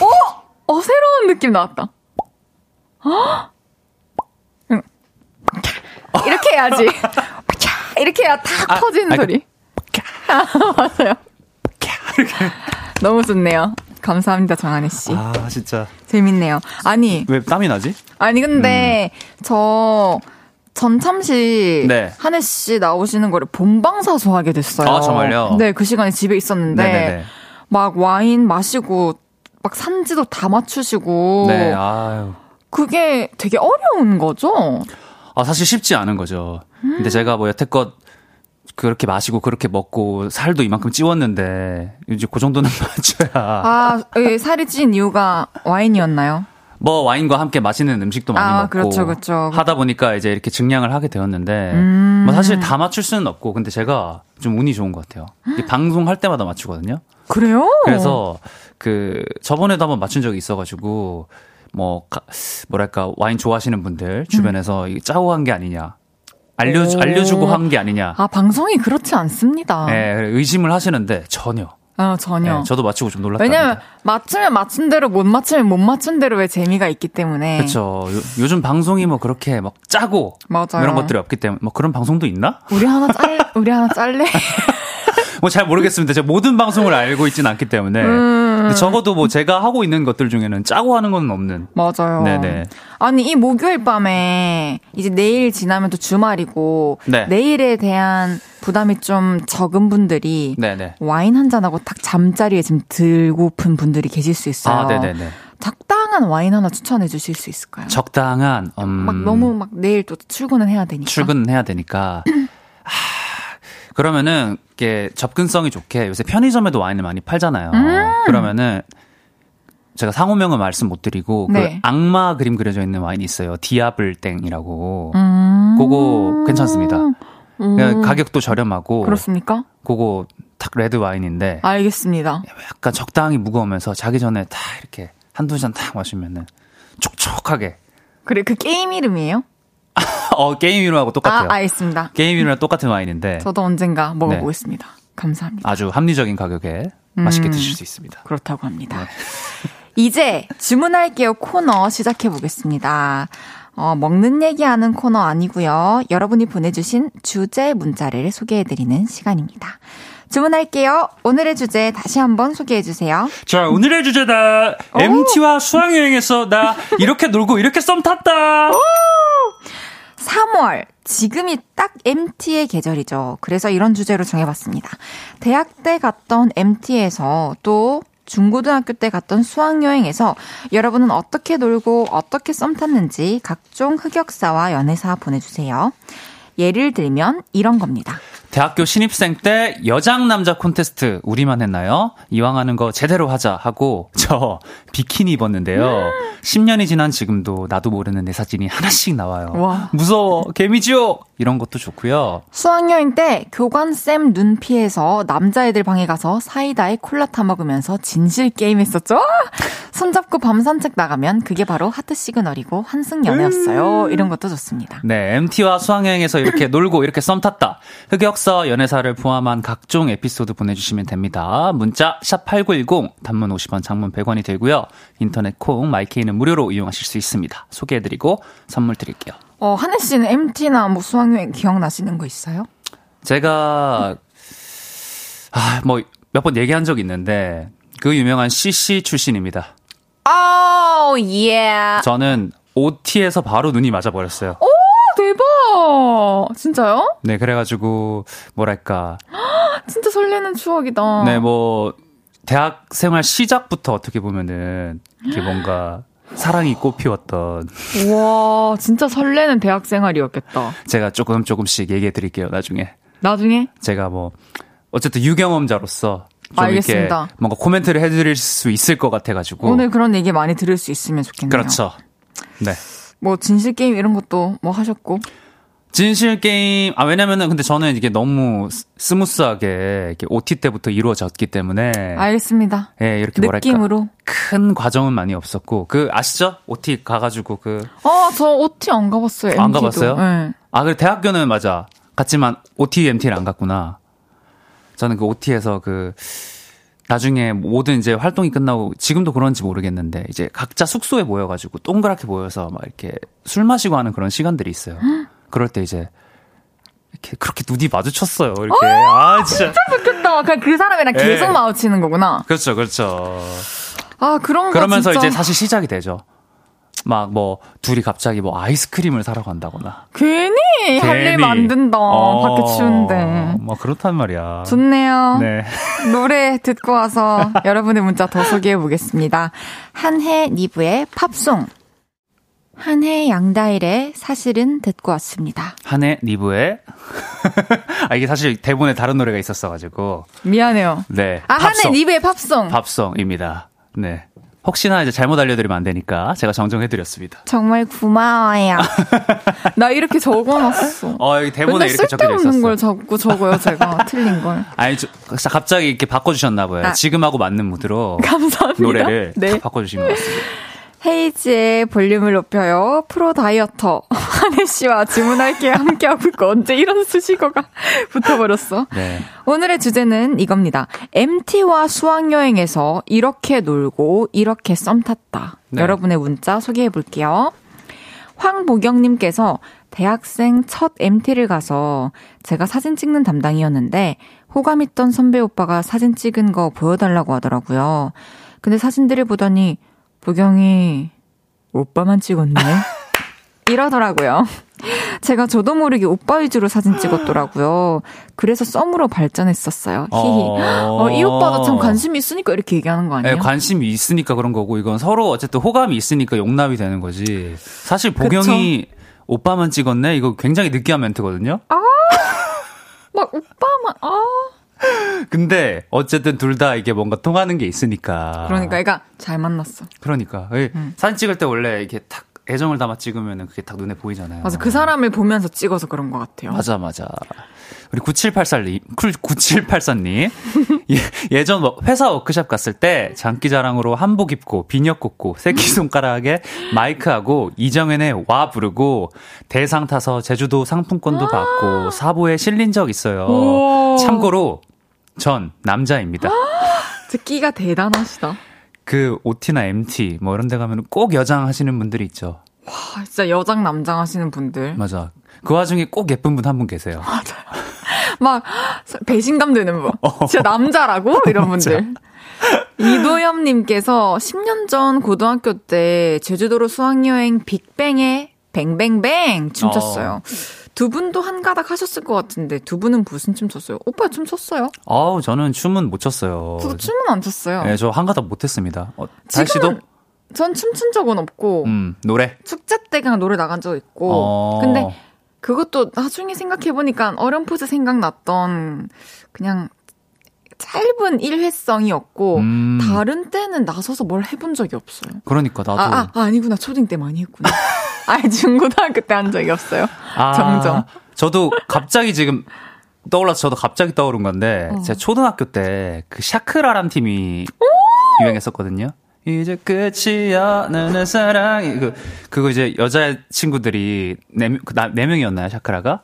어! 어, 새로운 느낌 나왔다. 이렇게 해야지. 이렇게 해야 탁 아, 터지는 아, 소리. 맞아요. 너무 좋네요. 감사합니다, 정한희 씨. 아, 진짜. 재밌네요. 아니. 왜 땀이 나지? 아니, 근데, 음. 저, 전참시 네. 한혜 씨 나오시는 거를 본방사수 하게 됐어요. 아, 정말요? 네, 그 시간에 집에 있었는데 네네네. 막 와인 마시고 막 산지도 다 맞추시고 네, 아유. 그게 되게 어려운 거죠? 아, 사실 쉽지 않은 거죠. 음. 근데 제가 뭐 여태껏 그렇게 마시고 그렇게 먹고 살도 이만큼 찌웠는데 이제 그 정도는 맞춰야. 아, 살이 찐 이유가 와인이었나요? 뭐 와인과 함께 맛있는 음식도 많이 아, 먹고 그렇죠, 그렇죠. 하다 보니까 이제 이렇게 증량을 하게 되었는데 음. 뭐 사실 다 맞출 수는 없고 근데 제가 좀 운이 좋은 것 같아요. 방송할 때마다 맞추거든요. 그래요? 그래서 그 저번에도 한번 맞춘 적이 있어가지고 뭐 뭐랄까 와인 좋아하시는 분들 주변에서 음. 짜고 한 게 아니냐. 알려주, 알려주고 한 게 아니냐. 아, 방송이 그렇지 않습니다. 네, 의심을 하시는데 전혀. 어, 전혀. 네, 저도 맞추고 좀 놀랐다. 왜냐면 맞추면 맞춘 대로 못 맞추면 못 맞춘 대로 왜 재미가 있기 때문에. 그렇죠. 요즘 방송이 뭐 그렇게 막 짜고 맞아요. 이런 것들이 없기 때문에 뭐 그런 방송도 있나? 우리 하나 짤 우리 하나 짤래? 뭐 잘 모르겠습니다. 제가 모든 방송을 알고 있지는 않기 때문에. 음. 근데 적어도 뭐 제가 하고 있는 것들 중에는 짜고 하는 건 없는. 맞아요. 네네. 아니 이 목요일 밤에 이제 내일 지나면 또 주말이고 네. 내일에 대한 부담이 좀 적은 분들이 네네. 와인 한 잔하고 딱 잠자리에 지금 들고픈 분들이 계실 수 있어요. 아, 네네네. 적당한 와인 하나 추천해 주실 수 있을까요? 적당한 음... 막 너무 막 내일 또 출근은 해야 되니까. 출근은 해야 되니까. 아, 그러면은 이게 접근성이 좋게 요새 편의점에도 와인을 많이 팔잖아요. 음~ 그러면은 제가 상호명은 말씀 못 드리고 그 네. 그 악마 그림 그려져 있는 와인이 있어요. 디아블땡이라고. 음~ 그거 괜찮습니다. 음. 가격도 저렴하고. 그렇습니까? 그거 딱 레드 와인인데. 알겠습니다. 약간 적당히 무거우면서 자기 전에 다 이렇게 한두 잔 딱 마시면은 촉촉하게. 그래, 그 게임 이름이에요? 어, 게임 이름하고 똑같아요. 아, 알겠습니다. 게임 이름이랑 똑같은 와인인데. 저도 언젠가 먹어보겠습니다. 네. 감사합니다. 아주 합리적인 가격에 맛있게 음, 드실 수 있습니다. 그렇다고 합니다. 네. 이제 주문할게요 코너 시작해 보겠습니다. 어, 먹는 얘기하는 코너 아니고요. 여러분이 보내주신 주제 문자를 소개해드리는 시간입니다. 주문할게요. 오늘의 주제 다시 한번 소개해 주세요. 자, 오늘의 주제다. 오. MT와 수학여행에서 나 이렇게 놀고 이렇게 썸 탔다. 오. 3월. 지금이 딱 MT의 계절이죠. 그래서 이런 주제로 정해봤습니다. 대학 때 갔던 MT에서 또 중고등학교 때 갔던 수학여행에서 여러분은 어떻게 놀고 어떻게 썸 탔는지 각종 흑역사와 연애사 보내주세요. 예를 들면 이런 겁니다. 대학교 신입생 때 여장 남자 콘테스트 우리만 했나요? 이왕 하는 거 제대로 하자 하고 저 비키니 입었는데요. 10년이 지난 지금도 나도 모르는 내 사진이 하나씩 나와요. 와. 무서워. 개미지옥. 이런 것도 좋고요. 수학여행 때 교관쌤 눈 피해서 남자애들 방에 가서 사이다에 콜라 타 먹으면서 진실 게임 했었죠? 손잡고 밤 산책 나가면 그게 바로 하트 시그널이고 환승 연애였어요. 음. 이런 것도 좋습니다. 네, MT와 수학여행에서 이렇게 놀고 이렇게 썸 탔다. 흑역사 연애사를 포함한 각종 에피소드 보내주시면 됩니다. 문자 샵8910 단문 50원 장문 100원이 되고요. 인터넷 콩 마이케이는 무료로 이용하실 수 있습니다. 소개해드리고 선물 드릴게요. 어, 한혜 씨는 MT나 뭐 수학여행 기억나시는 거 있어요? 제가, 아, 뭐, 몇 번 얘기한 적 있는데, 그 유명한 CC 출신입니다. 오, 예. 저는 OT에서 바로 눈이 맞아버렸어요. 오, 대박! 진짜요? 네, 그래가지고, 뭐랄까. 진짜 설레는 추억이다. 네, 뭐, 대학 생활 시작부터 어떻게 보면은, 이게 뭔가, 사랑이 꽃피웠던. 와, 진짜 설레는 대학 생활이었겠다. 제가 조금 조금씩 얘기해 드릴게요, 나중에. 나중에? 제가 뭐, 어쨌든 유경험자로서 좀 알겠습니다. 이렇게 뭔가 코멘트를 해드릴 수 있을 것 같아가지고. 오늘 그런 얘기 많이 들을 수 있으면 좋겠네요. 그렇죠. 네. 뭐, 진실 게임 이런 것도 뭐 하셨고. 진실 게임 아 왜냐면은 근데 저는 이게 너무 스무스하게 이렇게 OT 때부터 이루어졌기 때문에 알겠습니다. 예, 이렇게 느낌으로. 뭐랄까 큰 과정은 많이 없었고 그 아시죠? OT 가가지고 그 어, 저 OT 안 가봤어요. 안 MT도. 가봤어요? 네. 아, 그래 대학교는 맞아. 갔지만 OT, MT를 안 갔구나. 저는 그 OT에서 그 나중에 모든 이제 활동이 끝나고 지금도 그런지 모르겠는데 이제 각자 숙소에 모여가지고 동그랗게 모여서 막 이렇게 술 마시고 하는 그런 시간들이 있어요. 그럴 때 이제 이렇게 그렇게 눈이 마주쳤어요. 이렇게 아 진짜. 좋겠다. 그냥 그 사람이랑 예. 계속 마주치는 거구나. 그렇죠, 그렇죠. 아, 그런 거 그러면서 진짜 이제 사실 시작이 되죠. 막 뭐 둘이 갑자기 뭐 아이스크림을 사러 간다거나. 괜히 할일 괜히. 만든다. 어, 밖에 추운데. 뭐 그렇단 말이야. 좋네요. 네. 노래 듣고 와서 여러분의 문자 더 소개해 보겠습니다. 한해 니브의 팝송. 한해 양다일의 사실은 듣고 왔습니다. 한해 니브의 아 이게 사실 대본에 다른 노래가 있었어가지고 미안해요. 네 아, 한해 니브의 팝송. 팝송입니다. 네 혹시나 이제 잘못 알려드리면 안 되니까 제가 정정해드렸습니다. 정말 고마워요. 나 이렇게 적어놨어. 어 여기 대본에 이렇게 적혀져 쓸데없는 있었어. 걸 자꾸 적어요, 제가. 틀린 걸. 아니 저, 갑자기 이렇게 바꿔주셨나 봐요. 아. 지금하고 맞는 무드로 감사합니다. 노래를 네. 딱 바꿔주신 것 같습니다. 헤이지의 볼륨을 높여요. 프로 다이어터. 한혜 씨와 주문할게 함께하고 있고, 언제 이런 수식어가 붙어버렸어. 네. 오늘의 주제는 이겁니다. MT와 수학여행에서 이렇게 놀고, 이렇게 썸 탔다. 네. 여러분의 문자 소개해 볼게요. 황보경님께서 대학생 첫 MT를 가서 제가 사진 찍는 담당이었는데 호감 있던 선배 오빠가 사진 찍은 거 보여달라고 하더라고요. 근데 사진들을 보더니 보경이 오빠만 찍었네. 이러더라고요. 제가 저도 모르게 오빠 위주로 사진 찍었더라고요. 그래서 썸으로 발전했었어요. 히히. 어, 이 오빠도 참 관심이 있으니까 이렇게 얘기하는 거 아니에요? 네, 관심이 있으니까 그런 거고 이건 서로 어쨌든 호감이 있으니까 용납이 되는 거지. 사실 보경이 오빠만 찍었네 이거 굉장히 느끼한 멘트거든요. 막 오빠만 아 근데 어쨌든 둘 다 이게 뭔가 통하는 게 있으니까. 그러니까 애가 잘 만났어. 그러니까 예, 음. 사진 찍을 때 원래 이렇게 탁 애정을 담아 찍으면은 그게 딱 눈에 보이잖아요. 맞아 그 사람을 보면서 찍어서 그런 것 같아요. 맞아 맞아. 우리 9784님, 9784님. 예, 예전 뭐 회사 워크샵 갔을 때 장기자랑으로 한복 입고 비녀 꽂고 새끼손가락에 마이크하고 이정현의 와 부르고 대상 타서 제주도 상품권도 받고 사보에 실린 적 있어요. 오. 참고로 전 남자입니다. 듣기가 대단하시다. 그 OT나 MT 뭐 이런 데 가면 꼭 여장 하시는 분들이 있죠. 아, 진짜 여장 남장 하시는 분들 맞아. 그 와중에 꼭 예쁜 분 한분 계세요. 막 배신감 드는 분. 진짜 남자라고 이런 분들. 이도엽님께서 10년 전 고등학교 때 제주도로 수학여행 빅뱅에 뱅뱅뱅 춤췄어요. 두 분도 한 가닥 하셨을 것 같은데 두 분은 무슨 춤 췄어요? 오빠 춤 췄어요? 아우 저는 춤은 못 췄어요. 저도 춤은 안 췄어요. 네, 저 한 가닥 못 했습니다. 어, 달 씨도? 지금은 전 춤춘 적은 없고 음, 노래? 축제 때 그냥 노래 나간 적 있고 어. 근데 그것도 나중에 생각해 보니까 어렴풋이 생각났던 그냥 짧은 일회성이었고 음. 다른 때는 나서서 뭘 해본 적이 없어요. 그러니까 나도. 아, 아, 아, 아니구나. 초딩 때 많이 했구나. 아니, 중고등학교 때 한 적이 없어요. 아, 정정. 저도 갑자기 지금 떠올라서 저도 갑자기 떠오른 건데, 어. 제가 초등학교 때 그 샤크라란 팀이 유행했었거든요. 이제 끝이야, 나는 사랑이. 그, 그거 이제 여자 친구들이 네, 명- 그 나- 네 명이었나요, 샤크라가?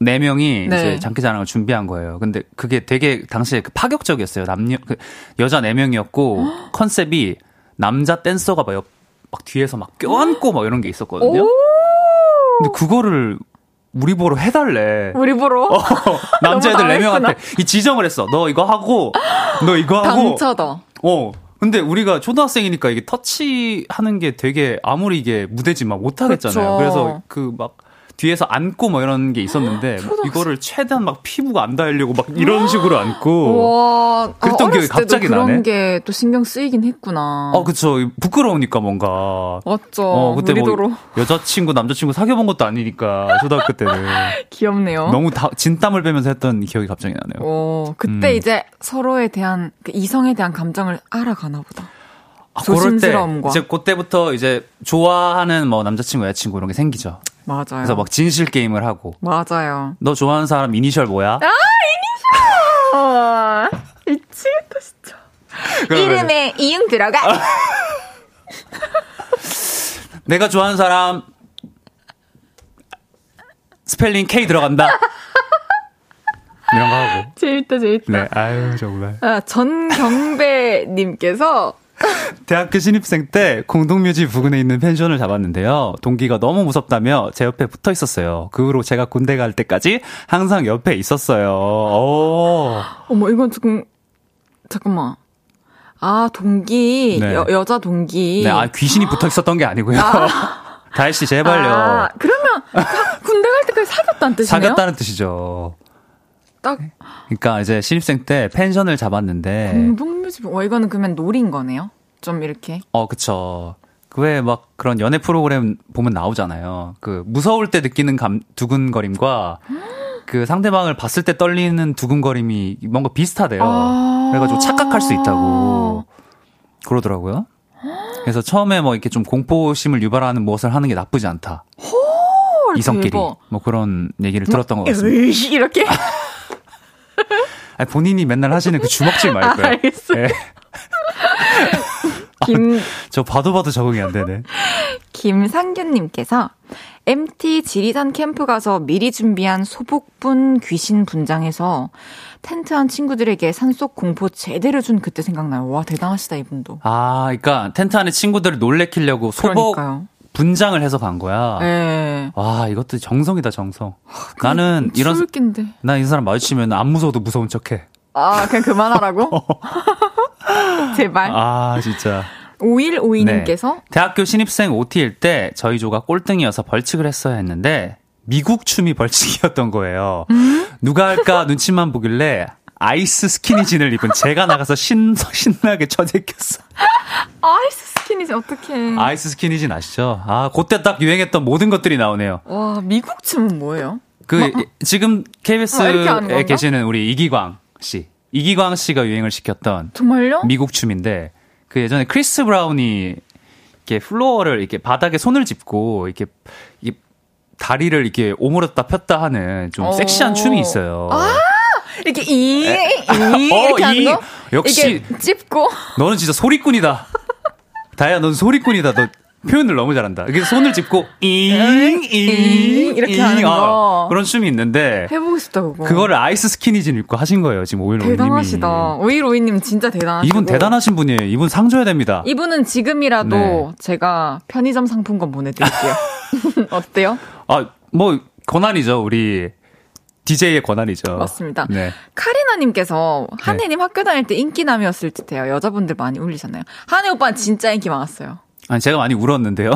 네 명이 네. 이제 장기자랑을 준비한 거예요. 근데 그게 되게 당시에 그 파격적이었어요. 남녀, 그 여자 네 명이었고, 컨셉이 남자 댄서가 막, 옆, 막 뒤에서 막 껴안고 막 이런 게 있었거든요. 오! 근데 그거를 우리 보러 해달래. 우리 보러 어, 남자애들 네 명한테. 이 지정을 했어. 너 이거 하고, 너 이거 하고. 당쳐다. 어. 근데 우리가 초등학생이니까 이게 터치하는 게 되게 아무리 이게 무대지만 못하겠잖아요. 그쵸. 그래서 그 막 뒤에서 안고 뭐 이런 게 있었는데 초등학생. 이거를 최대한 막 피부가 안 닿으려고 막 이런 식으로 안고. 와, 그랬던 아, 기억이 갑자기 그런 나네. 게또 신경 쓰이긴 했구나. 어, 그쵸. 부끄러우니까 뭔가. 맞죠. 어, 그때 우리도로 뭐 여자친구, 남자친구 사귀어본 것도 아니니까, 초등학교 때는. 귀엽네요. 너무 다, 진땀을 빼면서 했던 기억이 갑자기 나네요. 어, 그때 음. 이제 서로에 대한 그 이성에 대한 감정을 알아가나 보다. 아, 그럴 때 조심스러움과. 이제 그때부터 이제 좋아하는 뭐 남자친구, 여자친구 이런 게 생기죠. 맞아요. 그래서 막 진실 게임을 하고. 맞아요. 너 좋아하는 사람 이니셜 뭐야? 아, 이니셜! 미치겠다, 진짜. 이름에 이응 들어가. 내가 좋아하는 사람 스펠링 K 들어간다. 이런 거 하고. 재밌다, 재밌다. 네, 아유, 정말. 아, 전경배님께서 대학교 신입생 때 공동묘지 부근에 있는 펜션을 잡았는데요. 동기가 너무 무섭다며 제 옆에 붙어 있었어요. 그 후로 제가 군대 갈 때까지 항상 옆에 있었어요. 오. 어머, 이건 조금, 잠깐만. 아, 동기, 네. 여, 여자 동기. 네, 아, 귀신이 붙어 있었던 게 아니고요. 다혜 씨, 제발요. 아, 그러면 가- 군대 갈 때까지 사귀었다는 뜻이네요? 사귀었다는 뜻이죠. 딱 그러니까 이제 신입생 때 펜션을 잡았는데, 공동묘지. 와, 이거는 그러면 놀인 거네요? 좀 이렇게. 어, 그쵸. 그왜막 그런 연애 프로그램 보면 나오잖아요. 그 무서울 때 느끼는 감, 두근거림과 그 상대방을 봤을 때 떨리는 두근거림이 뭔가 비슷하대요. 아. 그래가지고 착각할 수 있다고 그러더라고요. 그래서 처음에 뭐 이렇게 좀 공포심을 유발하는 무엇을 하는 게 나쁘지 않다. 이성끼리 대박. 뭐 그런 얘기를 들었던 것 같습니다. 이렇게. 아니, 본인이 맨날 하시는 그 주먹질 말고요. 아, 알겠어요. 예. 김, 저 봐도 봐도 적응이 안 되네. 김상균님께서 MT 지리산 캠프 가서 미리 준비한 소복분 귀신 분장해서 텐트한 친구들에게 산속 공포 제대로 준 그때 생각나요. 와, 대단하시다, 이분도. 아, 그러니까 텐트 안에 친구들을 놀래키려고 소복 그러니까요. 분장을 해서 간 거야. 예. 와, 이것도 정성이다, 정성. 나는 이런. 난이 사람 마주치면 안 무서워도 무서운 척 해. 아, 그냥 그만하라고? 제발. 아, 진짜. 5152님께서 대학교 신입생 OT일 때 저희 조가 꼴등이어서 벌칙을 했어야 했는데, 미국 춤이 벌칙이었던 거예요. 누가 할까 눈치만 보길래, 아이스 스키니진을 입은 제가 나가서 신, 신나게 춰 제꼈어. 아이스 스키니진 어떡해. 아이스 스키니진 아시죠? 아, 그때 딱 유행했던 모든 것들이 나오네요. 와, 미국 춤은 뭐예요? 그 지금 어, 이렇게 하는 건가? KBS에 계시는 우리 이기광 씨, 이기광 씨가 유행을 시켰던 정말요? 미국 춤인데 그 예전에 크리스 브라운이 이렇게 플로어를 이렇게 바닥에 손을 짚고 이렇게, 이렇게 다리를 이렇게 오므렸다 폈다 하는 좀 어. 섹시한 춤이 있어요. 이렇게 이, 이, 어, 이렇게 하는 이. 거? 역시. 찝고. 너는 진짜 소리꾼이다. 다야, 넌 소리꾼이다. 너 표현을 너무 잘한다. 이게 손을 짚고 잉잉 이렇게 하는 거. 그런 춤이 있는데 해보고 싶다, 그거. 그거를 아이스 스키니진 입고 하신 거예요. 지금 오일오일님이. 대단하시다. 5152님 진짜 대단하시고. 이분 대단하신 분이에요. 이분 상 줘야 됩니다. 이분은 지금이라도 네. 제가 편의점 상품권 보내드릴게요. 어때요? 아, 뭐 권한이죠. 우리 DJ의 권한이죠. 맞습니다. 네. 카리나님께서 한혜님 학교 다닐 때 인기남이었을 듯해요. 여자분들 많이 울리셨나요? 한혜 오빠는 진짜 인기 많았어요. 아니 제가 많이 울었는데요.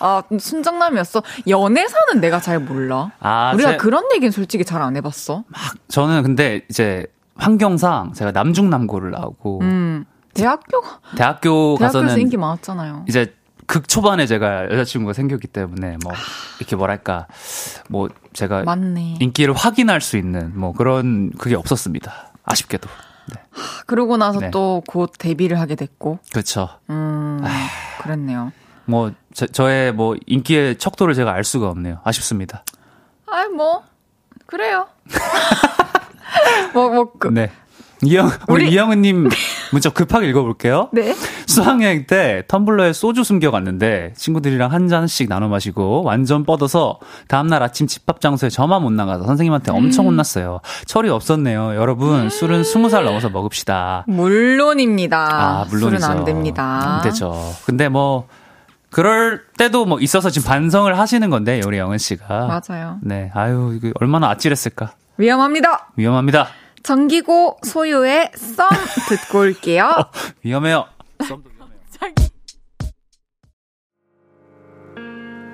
아, 순정남이었어? 연애사는 내가 잘 몰라. 아, 우리가 제- 그런 얘기는 솔직히 잘 안 해봤어. 저는 근데 이제 환경상 제가 남중남고를 나오고 음, 대학교, 대학교 대학교에서 가서는 인기 많았잖아요. 이제 극 초반에 제가 여자친구가 생겼기 때문에 뭐 이렇게 뭐랄까 뭐 제가 맞네. 인기를 확인할 수 있는 뭐 그런 그게 없었습니다. 아쉽게도. 네. 그러고 나서 네. 또곧 데뷔를 하게 됐고, 그렇죠. 음, 그랬네요. 뭐 저, 저의 뭐 인기의 척도를 제가 알 수가 없네요. 아쉽습니다. 아이, 뭐, 그래요. 뭐, 뭐, 그, 네. 이영 우리, 우리- 이영은님 문자 급하게 읽어볼게요. 네. 수학여행 때 텀블러에 소주 숨겨갔는데 친구들이랑 한 잔씩 나눠 마시고 완전 뻗어서 다음날 아침 집합 장소에 저만 못 나가서 선생님한테 엄청 혼났어요. 철이 없었네요. 여러분 술은 스무 살 넘어서 먹읍시다. 물론입니다. 아 물론이죠. 술은 안 됩니다. 안 되죠. 근데 뭐 그럴 때도 뭐 있어서 지금 반성을 하시는 건데 우리 영은 씨가. 맞아요. 네. 아유 이거 얼마나 아찔했을까. 위험합니다. 위험합니다. 정기고 소유의 썸 듣고 올게요. 위험해요.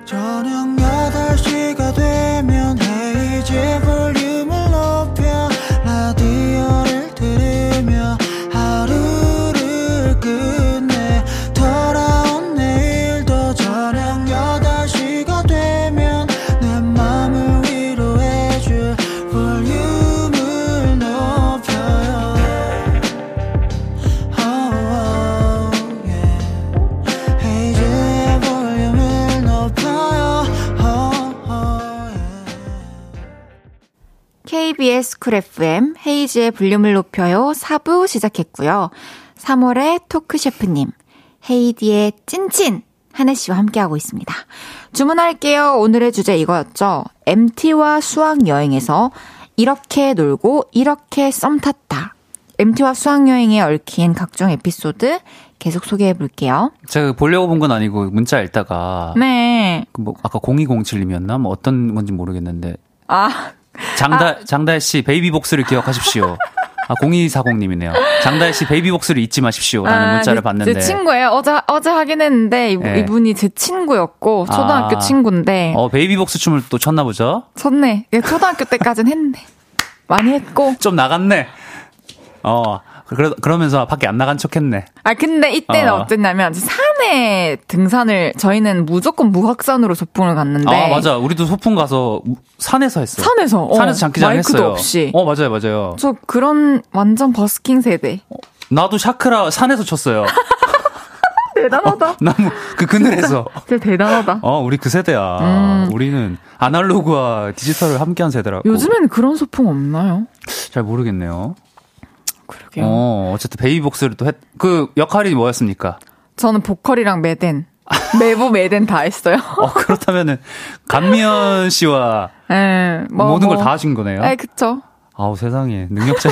저녁 8시가 되면 헤이즈 볼륨을 높여 KBS Cool FM 헤이즈의 볼륨을 높여요 4부 시작했고요. 3월의 토크 셰프님 헤이즈의 찐친 한해 씨와 함께하고 있습니다. 주문할게요. 오늘의 주제 이거였죠. MT와 수학 여행에서 이렇게 놀고 이렇게 썸 탔다. MT와 수학 여행에 얽힌 각종 에피소드 계속 소개해 볼게요. 제가 보려고 본 건 아니고 문자 읽다가 네. 뭐 아까 0207님이었나? 뭐 어떤 건지 모르겠는데 아, 장다 아. 장다혜 씨 베이비복스를 기억하십시오. 아, 0240님이네요. 장다혜 씨 베이비복스를 잊지 마십시오. 라는 아, 문자를 봤는데. 제 친구예요. 어제, 어제 하긴 했는데, 네. 이분이 제 친구였고, 초등학교 아, 친구인데. 어, 베이비복스 춤을 또 췄나 보죠? 췄네. 초등학교 때까지는 했네. 많이 했고. 좀 나갔네. 어, 그러, 그러면서 밖에 안 나간 척 했네. 아, 근데 이때는 어. 땠냐면 산에 등산을, 저희는 무조건 무학산으로 소풍을 갔는데. 아, 맞아. 우리도 소풍 가서 산에서 했어요. 산에서. 어, 산에서 장기장 마이크도 했어요. 없이. 어, 맞아요, 맞아요. 저 그런 완전 버스킹 세대. 어, 나도 샤크라 산에서 쳤어요. 대단하다. 어, 나무 그 그늘에서. 진짜 대단하다. 어, 우리 그 세대야. 음. 우리는 아날로그와 디지털을 함께한 세대라고. 요즘에는 그런 소풍 없나요? 잘 모르겠네요. 그러게요. 어, 어쨌든 베이비복스를 또 했, 그 역할이 뭐였습니까? 저는 보컬이랑 매댄. 매부 매댄 다 했어요. 어, 그렇다면은, 감미연 씨와 네, 뭐, 모든 뭐. 걸다 하신 거네요? 네, 그쵸. 아우, 세상에. 능력자.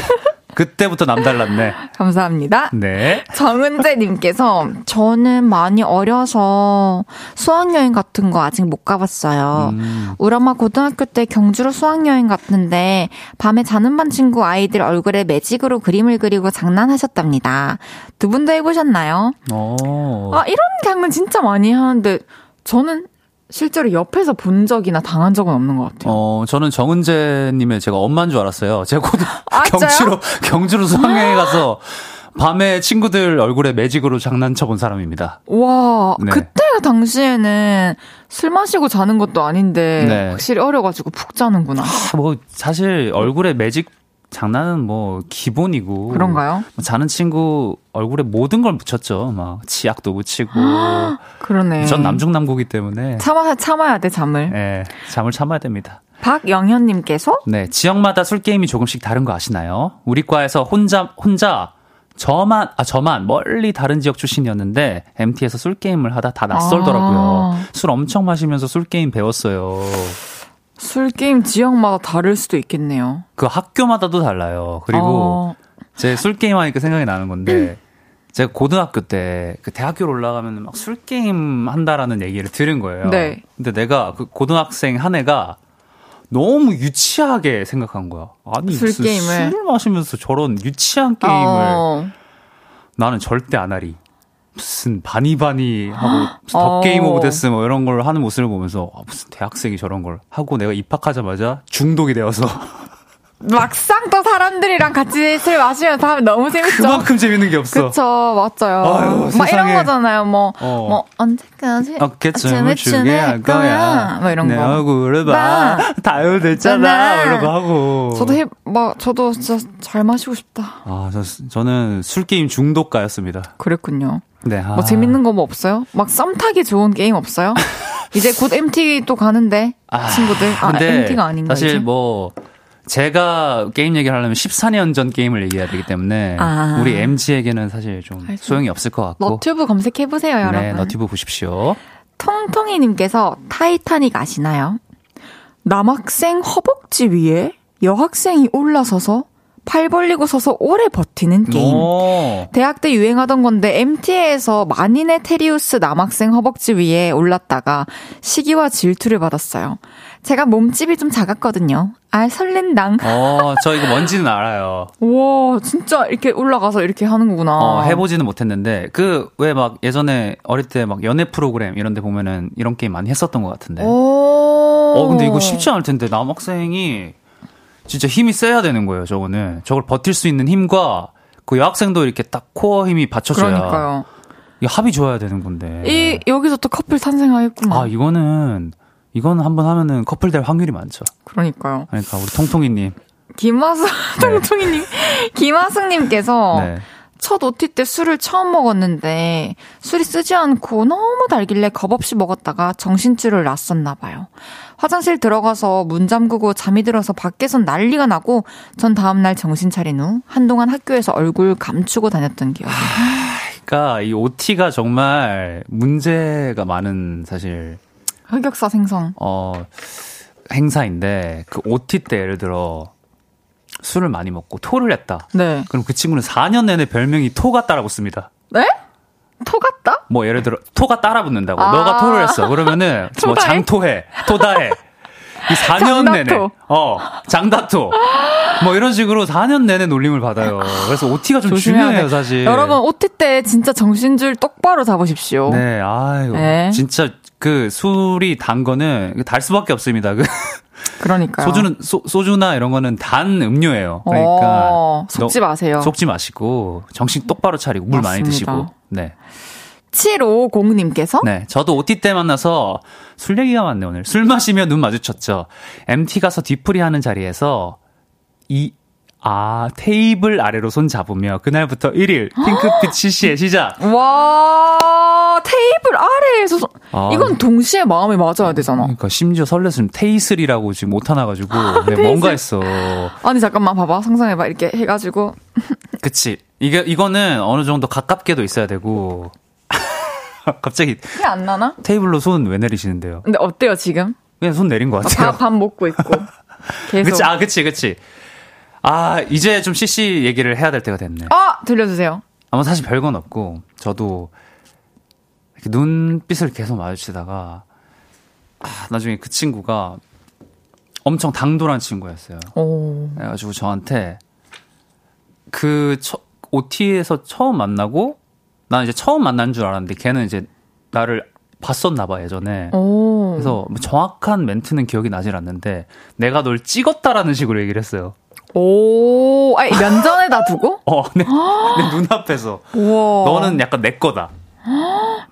그때부터 남달랐네. 감사합니다. 네. 정은재님께서 저는 많이 어려서 수학여행 같은 거 아직 못 가봤어요. 음. 우리 엄마 고등학교 때 경주로 수학여행 갔는데 밤에 자는 반 친구 아이들 얼굴에 매직으로 그림을 그리고 장난하셨답니다. 두 분도 해보셨나요? 오. 아, 이런 장면 진짜 많이 하는데 저는 실제로 옆에서 본 적이나 당한 적은 없는 것 같아요. 어, 저는 정은재님의 제가 엄마인 줄 알았어요. 제가 곧 아, 경주로, 경주로 수학여행 가서 밤에 친구들 얼굴에 매직으로 장난쳐 본 사람입니다. 와, 네. 그때 당시에는 술 마시고 자는 것도 아닌데 네. 확실히 어려가지고 푹 자는구나. 아, 뭐 사실 얼굴에 매직 장난은 뭐 기본이고 그런가요? 뭐 자는 친구 얼굴에 모든 걸 묻혔죠. 막 치약도 묻히고. 그러네. 전 남중남고기 때문에 참아 참아야 돼 잠을. 네, 잠을 참아야 됩니다. 박영현님께서 네 지역마다 술 게임이 조금씩 다른 거 아시나요? 우리 과에서 혼자 혼자 저만 아 저만 멀리 다른 지역 출신이었는데 MT에서 술 게임을 하다 다 낯설더라고요. 아. 술 엄청 마시면서 술 게임 배웠어요. 술 게임 지역마다 다를 수도 있겠네요. 그 학교마다도 달라요. 그리고 어. 제 술 게임 하니까 생각이 나는 건데 제가 고등학교 때 그 대학교로 올라가면 막 술 게임 한다라는 얘기를 들은 거예요. 네. 근데 내가 그 고등학생 한해가 너무 유치하게 생각한 거야. 아니 술 게임을. 술을 마시면서 저런 유치한 게임을 어. 나는 절대 안 하리. 무슨 바니바니 하고 더 어. game of death 뭐 이런 걸 하는 모습을 보면서 아, 무슨 대학생이 저런 걸 하고 내가 입학하자마자 중독이 되어서 막상 또 사람들이랑 같이 술 마시면서 하면 너무 재밌죠. 그만큼 재밌는 게 없어. 그쵸, 맞아요. 아유, 막 이런 거잖아요. 뭐, 어. 뭐, 언제까지 어깨춤을 추게 할 거야. 뭐 이런 내 거. 내 얼굴을 봐. 다요됐잖아. 이런 거 하고. 저도 해, 막, 저도 진짜 잘 마시고 싶다. 아, 저, 저는 술 게임 중독가였습니다. 그랬군요. 네. 아. 뭐 재밌는 거 뭐 없어요? 막 썸 타기 좋은 게임 없어요? 이제 곧 MT 또 가는데 아, 친구들. 아, MT가 아닌가 사실 이제? 뭐 제가 게임 얘기를 하려면 14년 전 게임을 얘기해야 되기 때문에 아. 우리 MZ에게는 사실 좀 아이고. 소용이 없을 것 같고. 너튜브 검색해 보세요, 여러분. 네, 너튜브 보십시오. 통통이 님께서 타이타닉 아시나요? 남학생 허벅지 위에 여학생이 올라서서 팔 벌리고 서서 오래 버티는 게임. 오. 대학 때 유행하던 건데 MT에서 만인의 테리우스 남학생 허벅지 위에 올랐다가 시기와 질투를 받았어요. 제가 몸집이 좀 작았거든요. 아, 설렌당. 어, 저 이거 뭔지는 알아요. 와, 진짜 이렇게 올라가서 이렇게 하는 거구나. 어, 해보지는 못했는데, 그, 왜 막 예전에 어릴 때 막 연애 프로그램 이런 데 보면은 이런 게임 많이 했었던 것 같은데. 오. 어, 근데 이거 쉽지 않을 텐데, 남학생이 진짜 힘이 세야 되는 거예요, 저거는. 저걸 버틸 수 있는 힘과 그 여학생도 이렇게 딱 코어 힘이 받쳐줘야. 그러니까요. 이 합이 좋아야 되는 건데. 이, 여기서 또 커플 탄생하겠구나. 아, 이거는, 이거는 한번 하면은 커플 될 확률이 많죠. 그러니까요. 그러니까 우리 통통이님. 김화승, 네. 통통이님. 김화승님께서 네. 첫 OT 때 술을 처음 먹었는데 술이 쓰지 않고 너무 달길래 겁없이 먹었다가 정신줄을 놨었나 봐요. 화장실 들어가서 문 잠그고 잠이 들어서 밖에선 난리가 나고 전 다음날 정신 차린 후 한동안 학교에서 얼굴 감추고 다녔던 기억이. 그러니까 이 OT가 정말 문제가 많은 사실 흑역사 생성. 어 행사인데 그 OT 때 예를 들어 술을 많이 먹고 토를 했다. 네. 그럼 그 친구는 4년 내내 별명이 토 같다라고 씁니다. 네? 토 같다? 뭐 예를 들어 토가 따라 붙는다고. 아. 너가 토를 했어. 그러면은 뭐? 장토해, 토다해. 이 4년 장다토. 내내 어 장다토 뭐 이런 식으로 4년 내내 놀림을 받아요. 그래서 OT가 좀 중요해요, 돼. 사실. 여러분 OT 때 진짜 정신줄 똑바로 잡으십시오. 네, 아유, 네. 진짜 그 술이 단 거는 달 수밖에 없습니다. 그 그러니까요. 소주는 소, 소주나 이런 거는 단 음료예요. 그러니까 어, 속지 너- 마세요. 속지 마시고 정신 똑바로 차리고 물 많이 맞습니다. 드시고. 네. 750님께서 네. 저도 OT 때 만나서 술 얘기가 많네, 오늘. 술 마시며 눈 마주쳤죠. MT 가서 뒤풀이 하는 자리에서 이, 아, 테이블 아래로 손 잡으며 그날부터 1일 핑크빛 CC의 시작. 와 테이블 아래에서 손- 아. 이건 동시에 마음이 맞아야 되잖아. 그러니까 심지어 설렜으면 테이슬이라고 지금 못하나가지고 네, 뭔가 했어. 아니 잠깐만 봐봐 상상해봐 이렇게 해가지고 그치. 이게, 이거는 어느 정도 가깝게도 있어야 되고. 갑자기 티 안 나나? 테이블로 손 왜 내리시는데요? 근데 어때요 지금? 그냥 손 내린 것 같아요. 밥, 밥 먹고 있고 계속. 그치, 아, 그치, 그치. 아, 이제 좀 CC 얘기를 해야 될 때가 됐네. 아 들려주세요. 아마 사실 별건 없고, 저도 눈빛을 계속 마주치다가, 아, 나중에 그 친구가 엄청 당돌한 친구였어요. 오. 그래가지고 저한테 그 처, OT에서 처음 만나고, 난 이제 처음 만난 줄 알았는데, 걔는 이제 나를 봤었나 봐, 예전에. 오. 그래서 뭐 정확한 멘트는 기억이 나질 않는데, 내가 널 찍었다라는 식으로 얘기를 했어요. 오. 아니 면전에다 두고? 어, 내, 내 눈앞에서. 우와. 너는 약간 내 거다.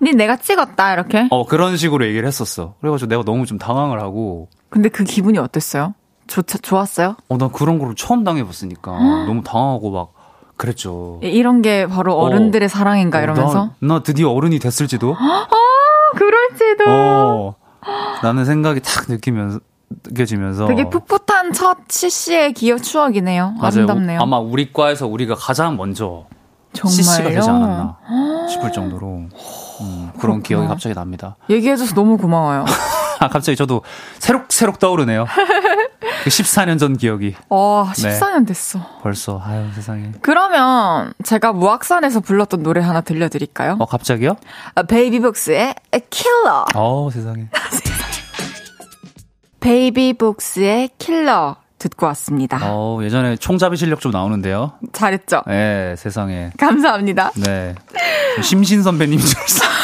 니 내가 찍었다 이렇게. 어, 그런 식으로 얘기를 했었어. 그래가지고 내가 너무 좀 당황을 하고, 근데 그 기분이 어땠어요? 좋 좋았어요? 어, 난 그런 거를 처음 당해봤으니까 너무 당황하고 막 그랬죠. 이- 이런 게 바로 어른들의 사랑인가 이러면서. 나, 나 드디어 어른이 됐을지도? 그럴지도. 어. 라는 생각이 탁 느끼면서, 느껴지면서. 되게 풋풋한 첫 CC의 기억 추억이네요. 맞아요. 아름답네요. 아마 우리 과에서 우리가 가장 먼저? CC가 되지 않았나 싶을 정도로 음, 그런 기억이 갑자기 납니다. 얘기해줘서 너무 고마워요. 아, 갑자기 저도 새록새록 떠오르네요. 그 14년 전 기억이 와, 네. 14년 됐어. 벌써 아유 세상에. 그러면 제가 무악산에서 불렀던 노래 하나 들려드릴까요? 어 갑자기요? 아, 베이비복스의 킬러. 어 세상에. 베이비복스의 킬러 듣고 왔습니다. 어 예전에 총잡이 실력 좀 나오는데요. 잘했죠? 네 세상에. 감사합니다. 네. 심신 선배님 줄 알았어.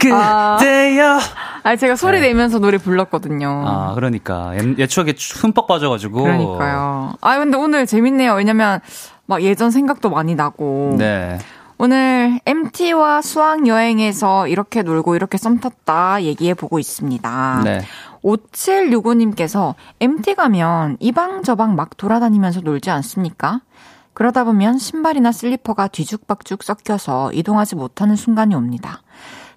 그때요. 아, 제가 소리 네. 내면서 노래 불렀거든요. 아 그러니까 옛, 옛 추억에 흠뻑 빠져가지고. 그러니까요. 아, 근데 오늘 재밌네요. 왜냐면 막 예전 생각도 많이 나고. 네. 오늘 MT와 수학 여행에서 이렇게 놀고 이렇게 썸 탔다 얘기해 보고 있습니다. 네. 5765님께서 MT 가면 이방저방 막 돌아다니면서 놀지 않습니까? 그러다 보면 신발이나 슬리퍼가 뒤죽박죽 섞여서 이동하지 못하는 순간이 옵니다.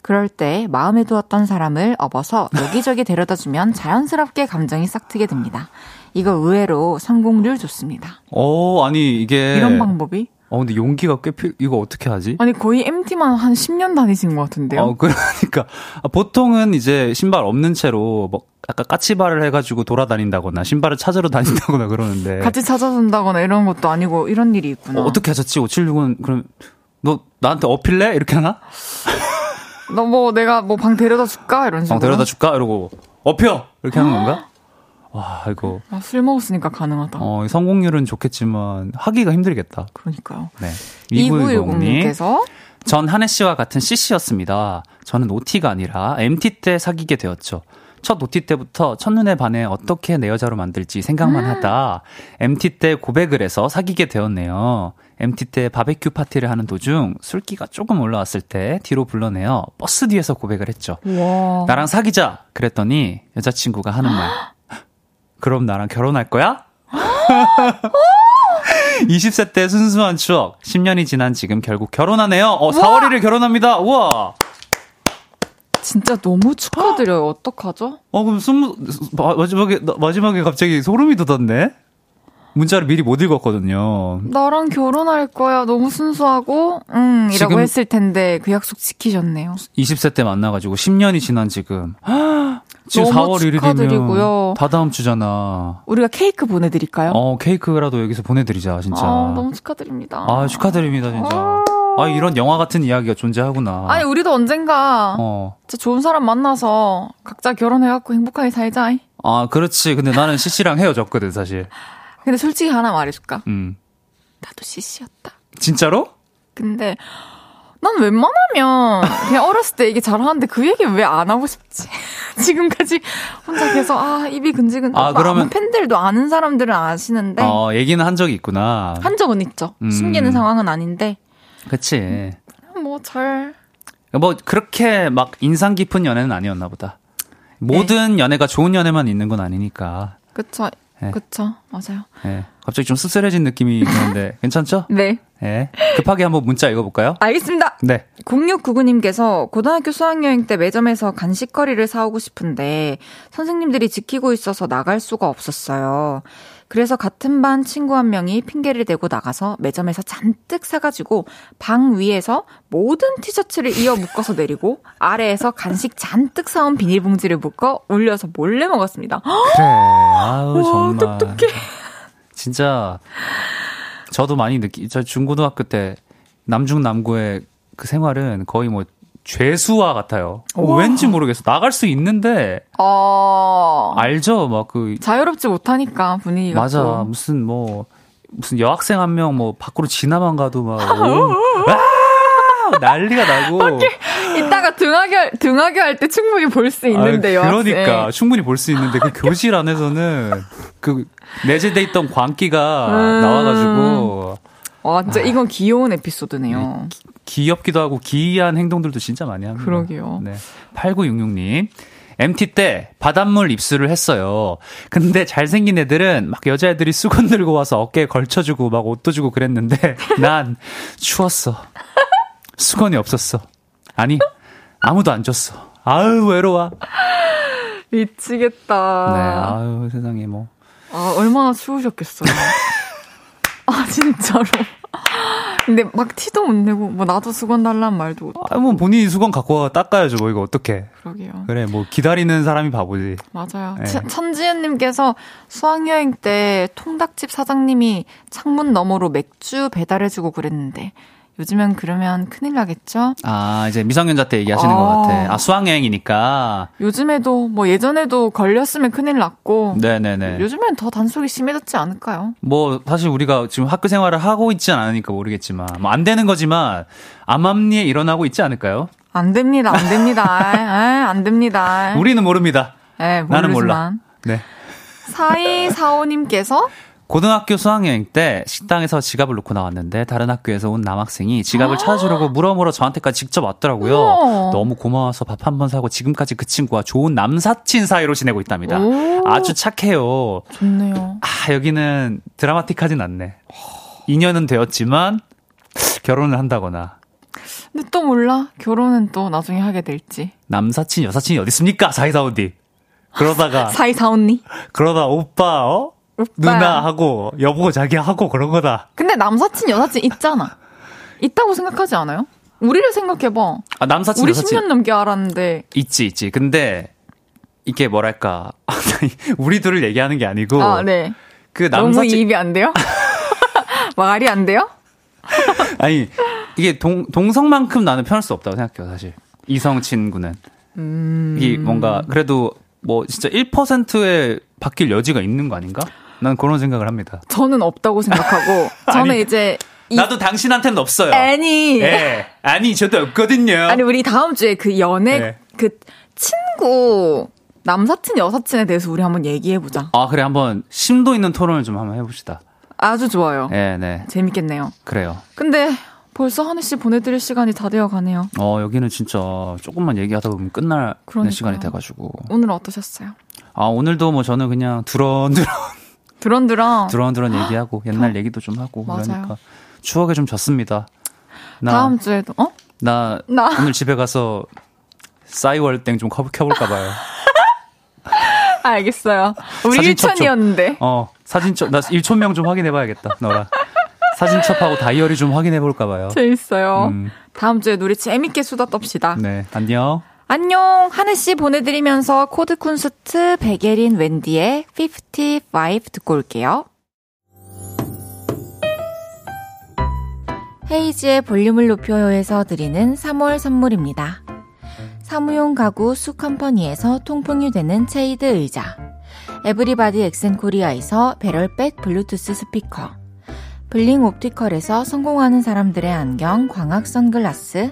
그럴 때 마음에 두었던 사람을 업어서 여기저기 데려다 주면 자연스럽게 감정이 싹트게 됩니다. 이거 의외로 성공률 좋습니다. 어 아니 이게. 이런 방법이? 어 근데 용기가 꽤 필. 이거 어떻게 하지? 아니 거의 MT만 한 10년 다니신 것 같은데요. 어, 그러니까. 아, 보통은 이제 신발 없는 채로 뭐 약간 까치발을 해가지고 돌아다닌다거나 신발을 찾으러 다닌다거나 그러는데. 같이 찾아준다거나 이런 것도 아니고 이런 일이 있구나. 어, 어떻게 하셨지? 576은 그럼 너 나한테 어필래? 이렇게 하나? 너 뭐 내가 뭐 방 데려다 줄까 이런 식으로. 방 데려다 줄까? 이러고 어펴 이렇게 하는 건가? 와 이거 아, 술 먹었으니까 가능하다. 어, 성공률은 좋겠지만 하기가 힘들겠다. 그러니까요. 네. 2910님께서 님전 한혜 씨와 같은 CC였습니다. 저는 OT가 아니라 MT 때 사귀게 되었죠. 첫 OT 때부터 첫눈에 반해 어떻게 내 여자로 만들지 생각만 하다 MT 때 고백을 해서 사귀게 되었네요. MT 때 바베큐 파티를 하는 도중 술기가 조금 올라왔을 때 뒤로 불러내어 버스 뒤에서 고백을 했죠. 와. 나랑 사귀자 그랬더니 여자친구가 하는 말 그럼 나랑 결혼할 거야? 20세 때 순수한 추억. 10년이 지난 지금 결국 결혼하네요. 어, 4월 1일 결혼합니다. 우와. 진짜 너무 축하드려요. 어떡하죠? 어, 그럼 스무, 마, 마지막에, 마지막에 갑자기 소름이 돋았네? 문자를 미리 못 읽었거든요. 나랑 결혼할 거야. 너무 순수하고, 응, 이라고 했을 텐데 그 약속 지키셨네요. 20세 때 만나가지고 10년이 지난 지금. 지금 너무 4월 1일이면 축하드리고요. 다 다음 주잖아. 우리가 케이크 보내드릴까요? 어, 케이크라도 여기서 보내드리자, 진짜. 아, 너무 축하드립니다. 아, 축하드립니다, 진짜. 아, 이런 영화 같은 이야기가 존재하구나. 아니, 우리도 언젠가 어. 진짜 좋은 사람 만나서 각자 결혼해갖고 행복하게 살자. 아, 그렇지. 근데 나는 CC랑 헤어졌거든, 사실. 근데 솔직히 하나 말해줄까? 음. 나도 CC였다. 진짜로? 근데 난 웬만하면 그냥 어렸을 때 얘기 잘하는데 그 얘기 왜 안 하고 싶지? 지금까지 혼자 계속 아 입이 근질근질. 아, 그러면- 팬들도 아는 사람들은 아시는데 어, 얘기는 한 적이 있구나. 한 적은 있죠. 음. 숨기는 상황은 아닌데 그치. 뭐잘 뭐, 그렇게 막 인상 깊은 연애는 아니었나 보다. 모든 연애가 좋은 연애만 있는 건 아니니까. 그쵸 네. 그쵸 맞아요. 예. 갑자기 좀 쓸쓸해진 느낌이 드는데, 괜찮죠? 네 예. 급하게 한번 문자 읽어볼까요? 알겠습니다. 네. 0699님께서 고등학교 수학여행 때 매점에서 간식거리를 사오고 싶은데 선생님들이 지키고 있어서 나갈 수가 없었어요. 그래서 같은 반 친구 한 명이 핑계를 대고 나가서 매점에서 잔뜩 사가지고 방 위에서 모든 티셔츠를 이어 묶어서 내리고 아래에서 간식 잔뜩 사온 비닐봉지를 묶어 올려서 몰래 먹었습니다. 그래. 아우, 와, 정말. 똑똑해. 진짜, 저도 많이 느끼, 저 중고등학교 때 남중 남고의 그 생활은 거의 뭐 죄수와 같아요. 어, 우와. 왠지 모르겠어. 나갈 수 있는데, 어, 알죠? 막 그, 자유롭지 못하니까 분위기가. 맞아. 또. 무슨 뭐, 무슨 여학생 한 명 뭐 밖으로 지나만 가도 막, 오, 아! 난리가 나고. 이따가 등하교 등하교 할 때 충분히 볼 수 있는데요. 아, 그러니까 충분히 볼 수 있는데 그 교실 안에서는 그 내재돼 있던 광기가 음. 나와가지고 와, 진짜 이건 귀여운 에피소드네요. 귀엽기도 하고 기이한 행동들도 진짜 많이 합니다. 그러게요. 네. 8966님. MT 때 바닷물 입수를 했어요. 근데 잘생긴 애들은 막 여자애들이 수건 들고 와서 어깨에 걸쳐주고 막 옷도 주고 그랬는데 난 추웠어. 수건이 없었어. 아니, 아무도 안 줬어. 아유, 외로워. 미치겠다. 네, 아유, 세상에 뭐. 아, 얼마나 추우셨겠어요. 아, 진짜로. 근데 막 티도 못 내고, 뭐, 나도 수건 달라는 말도 못. 아, 뭐 본인이 수건 갖고 와 닦아야죠. 뭐 이거 어떡해. 그러게요. 그래, 뭐 기다리는 사람이 바보지. 맞아요. 네. 천- 천지은님께서 수학여행 때 통닭집 사장님이 창문 너머로 맥주 배달해주고 그랬는데, 요즘엔 그러면 큰일 나겠죠? 아, 이제 미성년자 때 얘기하시는 아. 것 같아. 아, 수학여행이니까. 요즘에도, 뭐, 예전에도 걸렸으면 큰일 났고, 네네네. 요즘엔 더 단속이 심해졌지 않을까요? 뭐, 사실 우리가 지금 학교 생활을 하고 있지 않으니까 모르겠지만, 뭐, 안 되는 거지만, 암암리에 일어나고 있지 않을까요? 안 됩니다, 안 됩니다. 아, 안 됩니다. 우리는 모릅니다. 네, 나는 몰라. 네. 4245님께서 고등학교 수학여행 때 식당에서 지갑을 놓고 나왔는데 다른 학교에서 온 남학생이 지갑을 찾아주려고 물어물어 저한테까지 직접 왔더라고요. 우와. 너무 고마워서 밥 한 번 사고 지금까지 그 친구와 좋은 남사친 사이로 지내고 있답니다. 오. 아주 착해요. 좋네요. 아, 여기는 드라마틱하진 않네. 인연은 되었지만 결혼을 한다거나 근데 또 몰라. 결혼은 또 나중에 하게 될지. 남사친 여사친이 어디 있습니까? 사이사오디. 그러다가 4245님. 그러다 오빠 어? 오빠. 누나 하고 여보 자기 하고 그런 거다. 근데 남사친, 여사친 있잖아. 있다고 생각하지 않아요? 우리를 생각해봐. 아, 남사친 우리 여사친 10년 넘게 알았는데. 있지 있지. 근데 이게 뭐랄까 우리 둘을 얘기하는 게 아니고 아, 네. 그 너무 남사친 이입이 안 돼요? 말이 안 돼요? 아니 이게 동 동성만큼 나는 편할 수 없다고 생각해요 사실 이성 친구는 음. 이게 뭔가 그래도 뭐 진짜 1%의 바뀔 여지가 있는 거 아닌가? 난 그런 생각을 합니다. 저는 없다고 생각하고. 저는 아니, 이제. 이 나도 당신한테는 없어요. 애니. 예. 아니 저도 없거든요. 아니 우리 다음 주에 그 연애 네. 그 친구 남사친 여사친에 대해서 우리 한번 얘기해 보자. 아 그래 한번 심도 있는 토론을 좀 한번 해봅시다. 아주 좋아요. 네, 네, 재밌겠네요. 그래요. 근데 벌써 한혜 씨 보내드릴 시간이 다 되어 가네요. 어 여기는 진짜 조금만 얘기하다 보면 끝날 그러니까요. 시간이 돼가지고 오늘 어떠셨어요? 아 오늘도 뭐 저는 그냥 두런두런 드런드런. 드런드런 얘기하고 옛날 얘기도 좀 하고 맞아요. 그러니까 추억에 좀 졌습니다. 나, 다음 주에도 어? 나, 나. 오늘 집에 가서 싸이월땡 좀 커- 켜볼까 봐요. 알겠어요. 우리 사진첩 좀. 1천이었는데. 어 사진첩 나 1촌명 좀 확인해봐야겠다 너라. 사진첩하고 다이어리 좀 확인해볼까 봐요. 재밌어요. 음, 다음 주에 우리 재밌게 수다 떱시다. 네 안녕. 안녕. 하늘 씨 보내드리면서 코드 쿤스트 백예린 웬디의 55 듣고 올게요. 헤이즈의 볼륨을 높여요에서 드리는 3월 선물입니다. 사무용 가구 수컴퍼니에서 통풍이 되는 체이드 의자 에브리바디 엑센코리아에서 배럴백 블루투스 스피커 블링 옵티컬에서 성공하는 사람들의 안경 광학 선글라스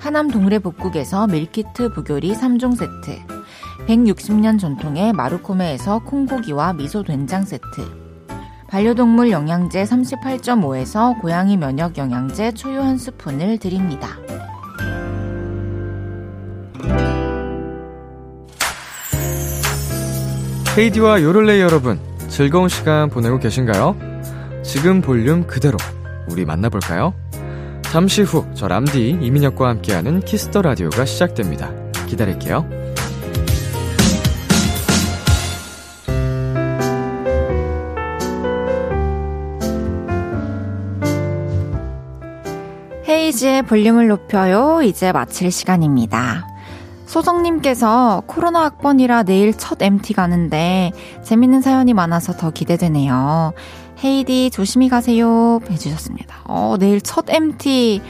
하남 동래 북국에서 밀키트 부교리 3종 세트, 160년 전통의 마루코메에서 콩고기와 미소 된장 세트, 반려동물 영양제 38.5에서 고양이 면역 영양제 초유 한 스푼을 드립니다. 헤이디와 요를레이 여러분, 즐거운 시간 보내고 계신가요? 지금 볼륨 그대로 우리 만나볼까요? 잠시 후 저 람디 이민혁과 함께하는 키스 더 라디오가 시작됩니다. 기다릴게요. 헤이지의 볼륨을 높여요. 이제 마칠 시간입니다. 소정님께서 코로나 학번이라 내일 첫 MT 가는데 재밌는 사연이 많아서 더 기대되네요. 헤이디 조심히 가세요. 해주셨습니다. 어, 내일 첫 MT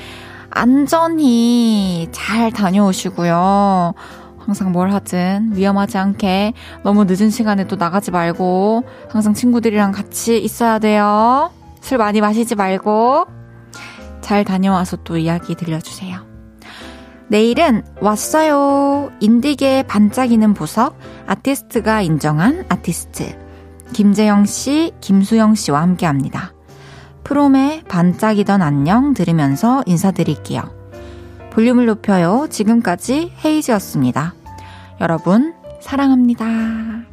안전히 잘 다녀오시고요. 항상 뭘 하든 위험하지 않게 너무 늦은 시간에 또 나가지 말고 항상 친구들이랑 같이 있어야 돼요. 술 많이 마시지 말고 잘 다녀와서 또 이야기 들려주세요. 내일은 왔어요. 인디계의 반짝이는 보석, 아티스트가 인정한 아티스트. 김재영 씨, 김수영 씨와 함께 합니다. 프롬의 반짝이던 안녕 들으면서 인사드릴게요. 볼륨을 높여요. 지금까지 헤이즈였습니다. 여러분, 사랑합니다.